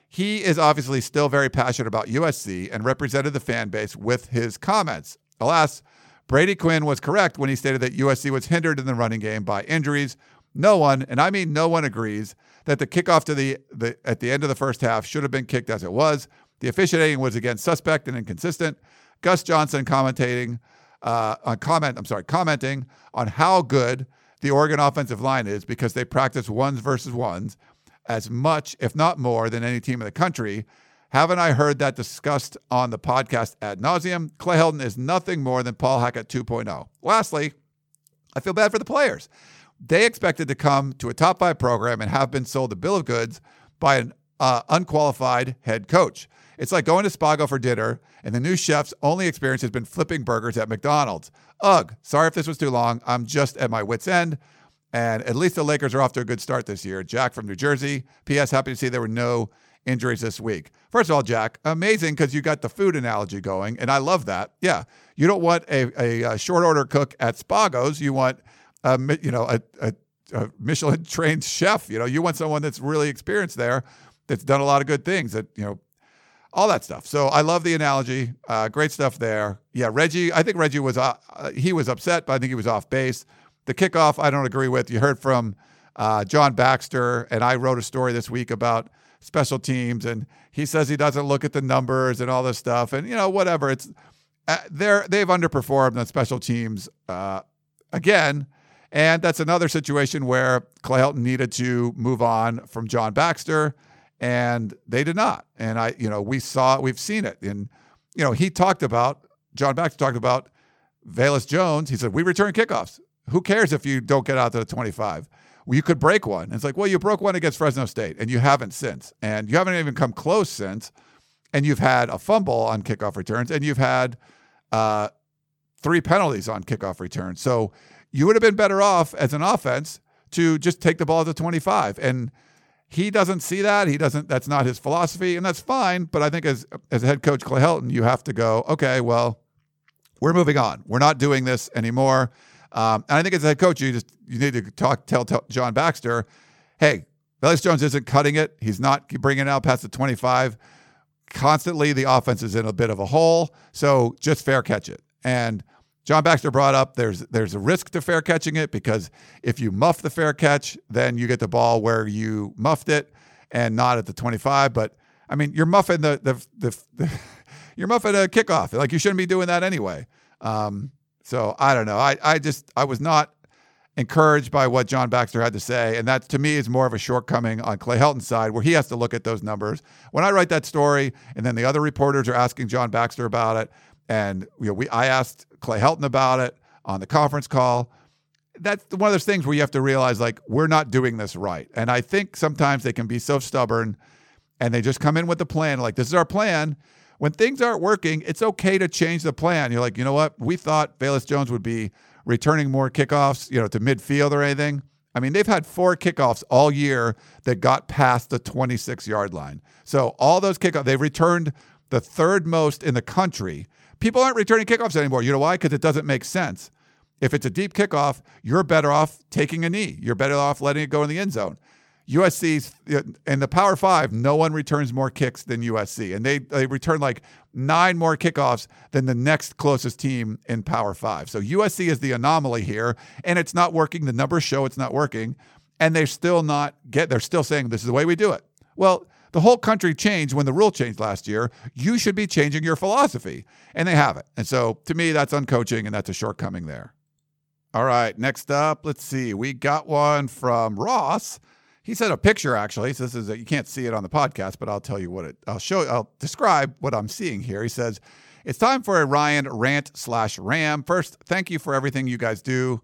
He is obviously still very passionate about USC and represented the fan base with his comments. Alas, Brady Quinn was correct when he stated that USC was hindered in the running game by injuries. No one, and I mean no one, agrees that the kickoff to the, the at the end of the first half should have been kicked as it was. The officiating was again suspect and inconsistent. Gus Johnson commentating uh, on comment, I'm sorry, commenting on how good the Oregon offensive line is because they practice ones versus ones as much, if not more, than any team in the country. Haven't I heard that discussed on the podcast ad nauseum? Clay Helton is nothing more than Paul Hackett 2.0. Lastly, I feel bad for the players. They expected to come to a top five program and have been sold a bill of goods by an uh, unqualified head coach. It's like going to Spago for dinner, and the new chef's only experience has been flipping burgers at McDonald's. Ugh, sorry if this was too long. I'm just at my wits' end. And at least the Lakers are off to a good start this year. Jack from New Jersey. P.S. Happy to see there were no injuries this week. First of all, Jack, amazing because you got the food analogy going, and I love that. Yeah, you don't want a, a, a short order cook at Spago's. You want, a, you know, a, a, a Michelin trained chef. You know, you want someone that's really experienced there, that's done a lot of good things. That you know, all that stuff. So I love the analogy. Uh, great stuff there. Yeah, Reggie. I think Reggie was uh, he was upset, but I think he was off base. The kickoff, I don't agree with. You heard from uh, John Baxter, and I wrote a story this week about special teams, and he says he doesn't look at the numbers and all this stuff, and you know whatever. It's uh, they're they've underperformed on special teams uh, again. And that's another situation where Clay Helton needed to move on from John Baxter and they did not. And I, you know, we saw, we've seen it. And, you know, he talked about, John Baxter talked about Velus Jones. He said, we return kickoffs. Who cares if you don't get out to the 25? You could break one. It's like, well, you broke one against Fresno State and you haven't since. And you haven't even come close since. And you've had a fumble on kickoff returns and you've had uh, three penalties on kickoff returns. So you would have been better off as an offense to just take the ball at the 25. And, he doesn't see that. He doesn't. That's not his philosophy, and that's fine. But I think as as head coach Clay Helton, you have to go. Okay, well, we're moving on. We're not doing this anymore. Um, and I think as a head coach, you just you need to talk tell, tell John Baxter, hey, Velus Jones isn't cutting it. He's not bringing it out past the twenty five. Constantly, the offense is in a bit of a hole. So just fair catch it. And John Baxter brought up there's there's a risk to fair catching it because if you muff the fair catch, then you get the ball where you muffed it and not at the 25. But I mean, you're muffing the the, the, the you're muffing a kickoff. Like you shouldn't be doing that anyway. Um, so I don't know. I I just I was not encouraged by what John Baxter had to say, and that to me is more of a shortcoming on Clay Helton's side, where he has to look at those numbers. When I write that story, and then the other reporters are asking John Baxter about it, and you know, we I asked Clay Helton about it on the conference call. That's one of those things where you have to realize like we're not doing this right. And I think sometimes they can be so stubborn and they just come in with a plan like this is our plan. When things aren't working, it's okay to change the plan. You're like, you know what? We thought Velus Jones would be returning more kickoffs, you know, to midfield or anything. I mean, they've had four kickoffs all year that got past the 26 yard line. So all those kickoffs, they've returned the third most in the country People aren't returning kickoffs anymore. You know why? Because it doesn't make sense. If it's a deep kickoff, you're better off taking a knee. You're better off letting it go in the end zone. USC's in the Power Five, no one returns more kicks than USC, and they they return like nine more kickoffs than the next closest team in Power Five. So USC is the anomaly here, and it's not working. The numbers show it's not working, and they're still not get. They're still saying this is the way we do it. Well, the whole country changed when the rule changed last year. You should be changing your philosophy. And they haven't. And so to me, that's uncoaching and that's a shortcoming there. All right, next up, let's see. We got one from Ross. He sent a picture actually. So this is a, you can't see it on the podcast, but I'll tell you what it. I'll show. I'll describe what I'm seeing here. He says, "It's time for a Ryan rant slash ram. First, thank you for everything you guys do.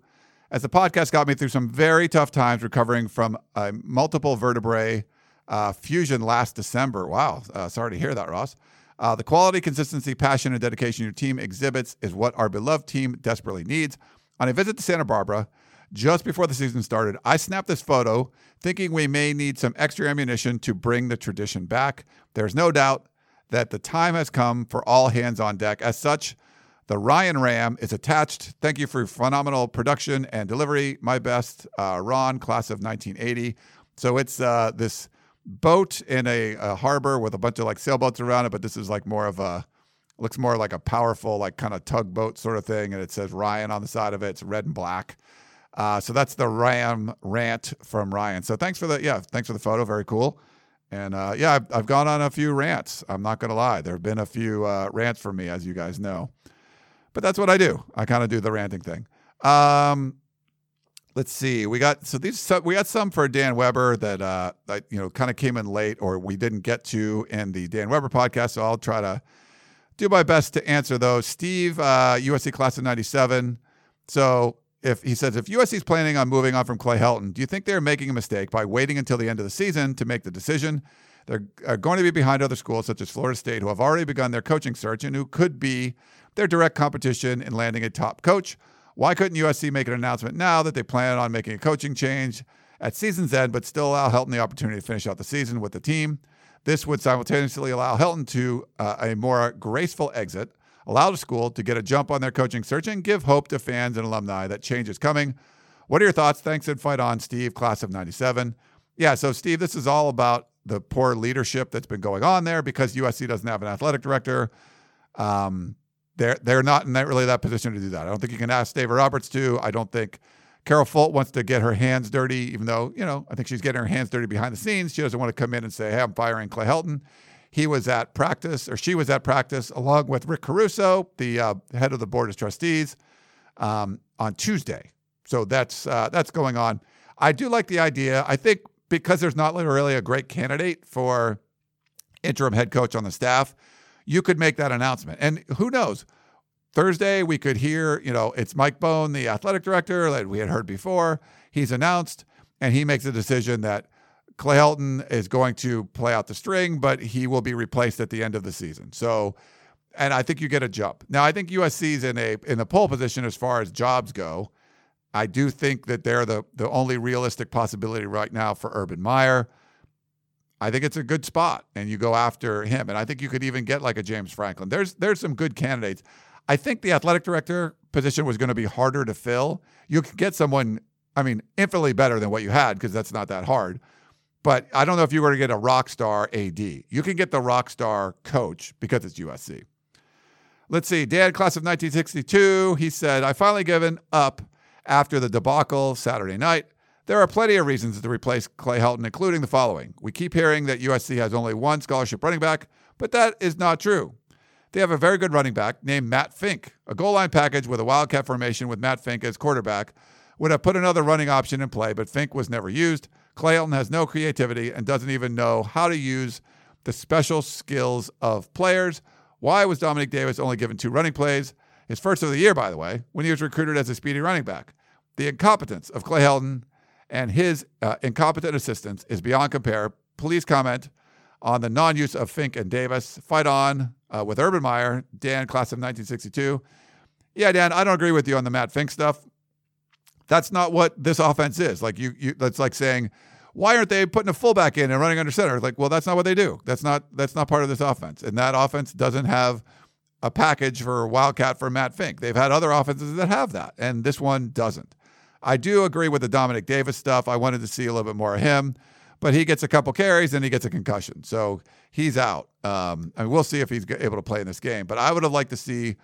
As the podcast got me through some very tough times recovering from a multiple vertebrae uh, fusion last December. Wow. Uh, sorry to hear that, Ross. Uh, the quality, consistency, passion, and dedication your team exhibits is what our beloved team desperately needs. On a visit to Santa Barbara, just before the season started, I snapped this photo thinking we may need some extra ammunition to bring the tradition back. There's no doubt that the time has come for all hands on deck. As such, the Ryan Ram is attached. Thank you for phenomenal production and delivery. My best, uh, Ron, class of 1980. So it's uh, this boat in a, a, harbor with a bunch of like sailboats around it, but this is like more of a looks more like a powerful, like kind of tugboat sort of thing, and it says Ryan on the side of it. It's red and black. Uh, so that's the Ram rant from Ryan. So thanks for the yeah, thanks for the photo. Very cool. And uh, yeah, I've, I've, gone on a few rants. I'm not going to lie. There have been a few uh, rants from me, as you guys know. But that's what I do. I kind of do the ranting thing. Um, let's see. We got so these we got some for Dan Weber that uh, that you know kind of came in late or we didn't get to in the Dan Weber podcast. So I'll try to do my best to answer those. Steve, uh, USC class of '97. So if he says if USC is planning on moving on from Clay Helton, do you think they're making a mistake by waiting until the end of the season to make the decision? They're going to be behind other schools such as Florida State, who have already begun their coaching search and who could be their direct competition in landing a top coach. Why couldn't USC make an announcement now that they plan on making a coaching change at season's end, but still allow Helton the opportunity to finish out the season with the team? This would simultaneously allow Helton to uh, a more graceful exit allow the school to get a jump on their coaching search and give hope to fans and alumni that change is coming. What are your thoughts? Thanks and fight on, Steve, class of 97. Yeah, so Steve, this is all about the poor leadership that's been going on there because USC doesn't have an athletic director. Um, they're they're not in that really that position to do that. I don't think you can ask Dave Roberts to. I don't think Carol Folt wants to get her hands dirty, even though you know I think she's getting her hands dirty behind the scenes. She doesn't want to come in and say, "Hey, I'm firing Clay Helton." He was at practice, or she was at practice, along with Rick Caruso, the uh, head of the board of trustees, um, on Tuesday. So that's uh, that's going on. I do like the idea. I think because there's not really a great candidate for interim head coach on the staff, you could make that announcement. And who knows? Thursday we could hear, you know, it's Mike Bohn, the athletic director that we had heard before. He's announced, and he makes a decision that Clay Helton is going to play out the string, but he will be replaced at the end of the season. So, and I think you get a jump. Now, I think USC's in a in the pole position as far as jobs go. I do think that they're the the only realistic possibility right now for Urban Meyer. I think it's a good spot, and you go after him. And I think you could even get like a James Franklin. There's there's some good candidates. I think the athletic director position was going to be harder to fill. You could get someone, I mean, infinitely better than what you had because that's not that hard. But I don't know if you were to get a rock star AD. You can get the rock star coach because it's USC. Let's see. Dad, class of 1962, he said, I finally given up after the debacle Saturday night. There are plenty of reasons to replace Clay Helton, including the following. We keep hearing that USC has only one scholarship running back, but that is not true. They have a very good running back named Matt Fink. A goal line package with a wildcat formation with Matt Fink as quarterback would have put another running option in play, but Fink was never used. Clay Helton has no creativity and doesn't even know how to use the special skills of players. Why was Dominic Davis only given two running plays? His first of the year, by the way, when he was recruited as a speedy running back. The incompetence of Clay Helton and his uh, incompetent assistants is beyond compare. Please comment on the non use of Fink and Davis. Fight on uh, with Urban Meyer, Dan, class of 1962. Yeah, Dan, I don't agree with you on the Matt Fink stuff. That's not what this offense is. Like you, you that's like saying, why aren't they putting a fullback in and running under center? Like, well, that's not what they do. That's not that's not part of this offense. And that offense doesn't have a package for Wildcat for Matt Fink. They've had other offenses that have that, and this one doesn't. I do agree with the Dominic Davis stuff. I wanted to see a little bit more of him, but he gets a couple carries and he gets a concussion, so he's out. Um, we'll see if he's able to play in this game. But I would have liked to see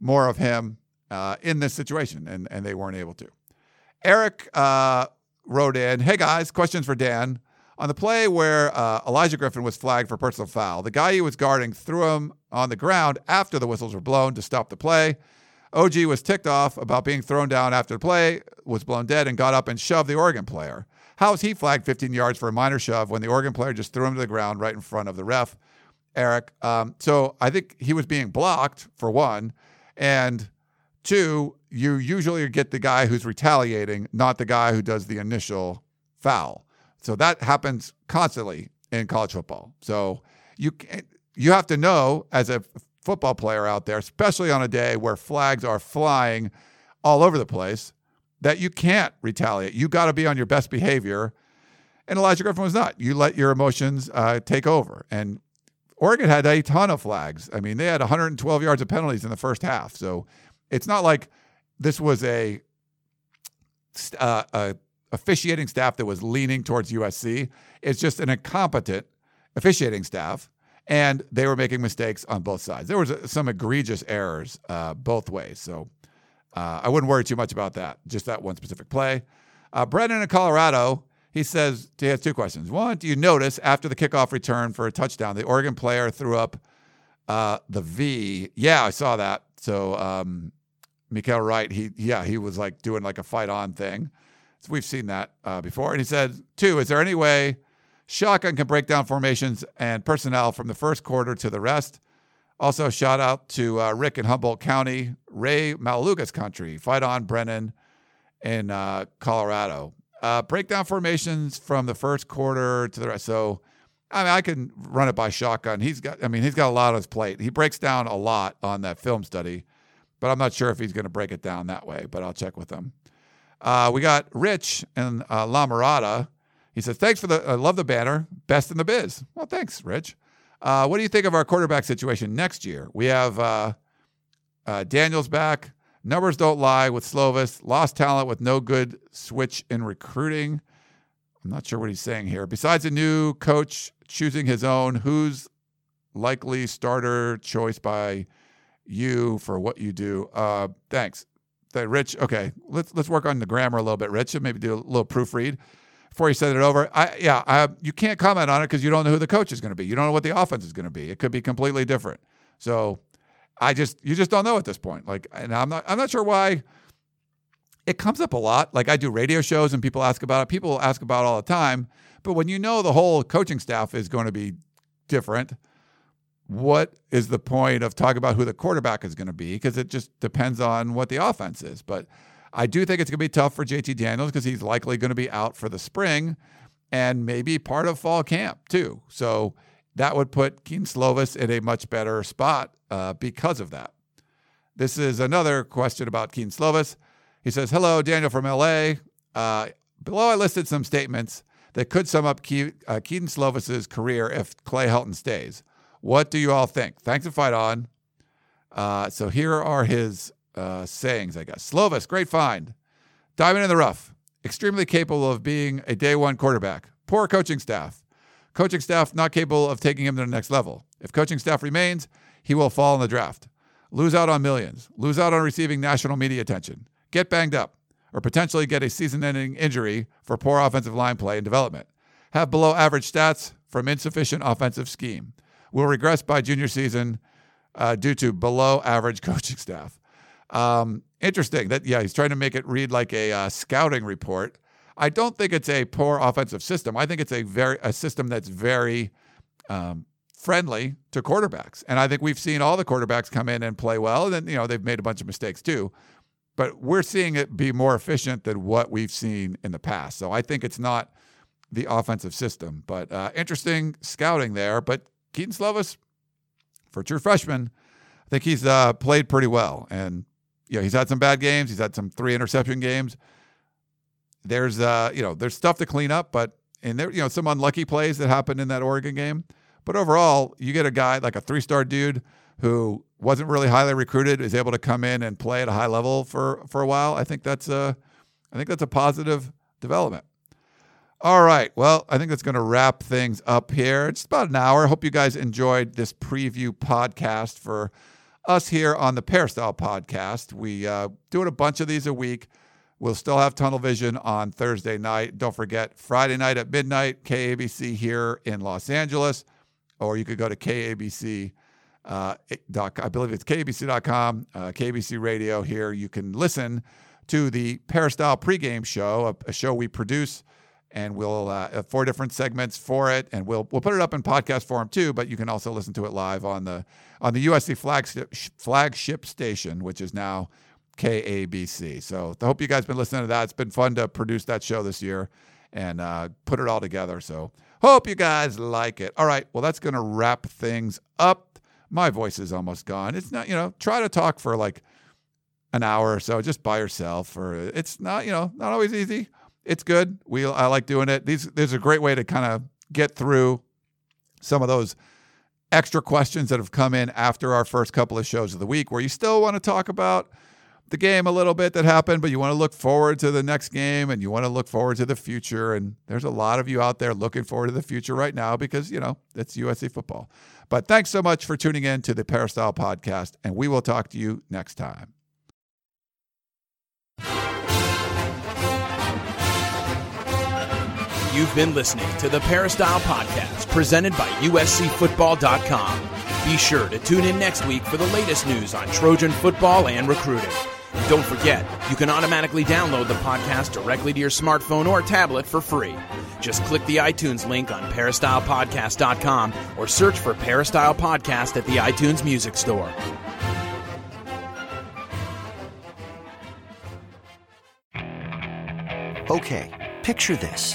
more of him uh, in this situation, and and they weren't able to. Eric uh, wrote in, "Hey guys, questions for Dan." On the play where uh, Olaijah Griffin was flagged for personal foul, the guy he was guarding threw him on the ground after the whistles were blown to stop the play. OG was ticked off about being thrown down after the play, was blown dead, and got up and shoved the Oregon player. How was he flagged 15 yards for a minor shove when the Oregon player just threw him to the ground right in front of the ref? Eric. Um, so I think he was being blocked for one, and two, you usually get the guy who's retaliating, not the guy who does the initial foul. So that happens constantly in college football. So you you have to know as a football player out there, especially on a day where flags are flying all over the place, that you can't retaliate. You got to be on your best behavior. And Olaijah Griffin was not. You let your emotions uh, take over. And Oregon had a ton of flags. I mean, they had 112 yards of penalties in the first half. So it's not like this was a, uh, a officiating staff that was leaning towards USC. It's just an incompetent officiating staff. and they were making mistakes on both sides. There was uh, some egregious errors uh, both ways, so uh, I wouldn't worry too much about that. Just that one specific play. Uh, Brendan in Colorado, he says he has two questions. One, do you notice after the kickoff return for a touchdown, the Oregon player threw up uh, the V? Yeah, I saw that. So um, Mykael Wright, he yeah, he was like doing like a fight on thing. So we've seen that uh, before. And he said, two, is there any way shotgun can break down formations and personnel from the first quarter to the rest? Also, shout out to uh, Rick in Humboldt County, Ray Malugas country, fight on Brennan in uh, Colorado. Uh, breakdown formations from the first quarter to the rest. So, I mean, I can run it by shotgun. He's got, I mean, he's got a lot on his plate. He breaks down a lot on that film study, but I'm not sure if he's going to break it down that way. But I'll check with him. Uh, we got Rich and uh, La Mirada. He says, "Thanks for the, I love the banner, best in the biz." Well, thanks, Rich. Uh, what do you think of our quarterback situation next year? We have uh, uh, Daniels back. Numbers don't lie with Slovis. Lost talent with no good switch in recruiting. I'm not sure what he's saying here. Besides a new coach choosing his own, who's likely starter choice by you for what you do? Uh, thanks. That Rich. Okay, let's let's work on the grammar a little bit, Rich, and maybe do a little proofread before you send it over. I yeah, I, you can't comment on it because you don't know who the coach is going to be. You don't know what the offense is going to be. It could be completely different. So I just you just don't know at this point. Like, and I'm not I'm not sure why. It comes up a lot. Like I do radio shows and people ask about it. People ask about it all the time. But when you know the whole coaching staff is going to be different, what is the point of talking about who the quarterback is going to be? Because it just depends on what the offense is. But I do think it's going to be tough for JT Daniels because he's likely going to be out for the spring and maybe part of fall camp too. So that would put Kedon Slovis in a much better spot uh, because of that. This is another question about Kedon Slovis. He says, Hello, Daniel from LA. Uh, below I listed some statements that could sum up Ke- uh, Kedon Slovis's career if Clay Helton stays. What do you all think? Thanks to Fight On. Uh, so here are his uh, sayings, I guess. Slovis, great find. Diamond in the rough. Extremely capable of being a day one quarterback. Poor coaching staff. Coaching staff not capable of taking him to the next level. If coaching staff remains, he will fall in the draft. Lose out on millions. Lose out on receiving national media attention. Get banged up, or potentially get a season ending injury for poor offensive line play and development. Have below average stats from insufficient offensive scheme. Will regress by junior season uh, due to below average coaching staff. Um, interesting that, yeah, he's trying to make it read like a uh, scouting report. I don't think it's a poor offensive system. I think it's a very a system that's very um, friendly to quarterbacks, and I think we've seen all the quarterbacks come in and play well. And then you know they've made a bunch of mistakes too, but we're seeing it be more efficient than what we've seen in the past. So I think it's not the offensive system, but uh, interesting scouting there. But Kedon Slovis, for true freshman, I think he's uh, played pretty well, and you know, he's had some bad games. He's had some three interception games. There's uh, you know, there's stuff to clean up, but and there, you know, some unlucky plays that happened in that Oregon game. But overall, you get a guy like a three-star dude who wasn't really highly recruited, is able to come in and play at a high level for for a while. I think that's a, I think that's a positive development. All right. Well, I think that's going to wrap things up here. It's about an hour. Hope you guys enjoyed this preview podcast for us here on the Peristyle podcast. We uh, doing a bunch of these a week. We'll still have Tunnel Vision on Thursday night. Don't forget Friday night at midnight, KABC here in Los Angeles, or you could go to KABC. Uh, I believe it's KABC.com, uh, KABC Radio here. You can listen to the Peristyle pregame show, a, a show we produce and we'll uh, four different segments for it, and we'll we'll put it up in podcast form too. But you can also listen to it live on the on the USC flagship flagship station, which is now KABC. So I hope you guys been listening to that. It's been fun to produce that show this year and uh, put it all together. So hope you guys like it. All right, well that's gonna wrap things up. My voice is almost gone. It's not you know try to talk for like an hour or so just by yourself, or it's not you know not always easy it's good. We I like doing it. These there's a great way to kind of get through some of those extra questions that have come in after our first couple of shows of the week where you still want to talk about the game a little bit that happened, but you want to look forward to the next game and you want to look forward to the future. And there's a lot of you out there looking forward to the future right now because, you know, it's USC football. But thanks so much for tuning in to the Peristyle podcast, and we will talk to you next time. You've been listening to the Peristyle Podcast, presented by USCFootball.com. Be sure to tune in next week for the latest news on Trojan football and recruiting. Don't forget, you can automatically download the podcast directly to your smartphone or tablet for free. Just click the iTunes link on peristylepodcast.com or search for Peristyle Podcast at the iTunes Music Store. Okay, picture this.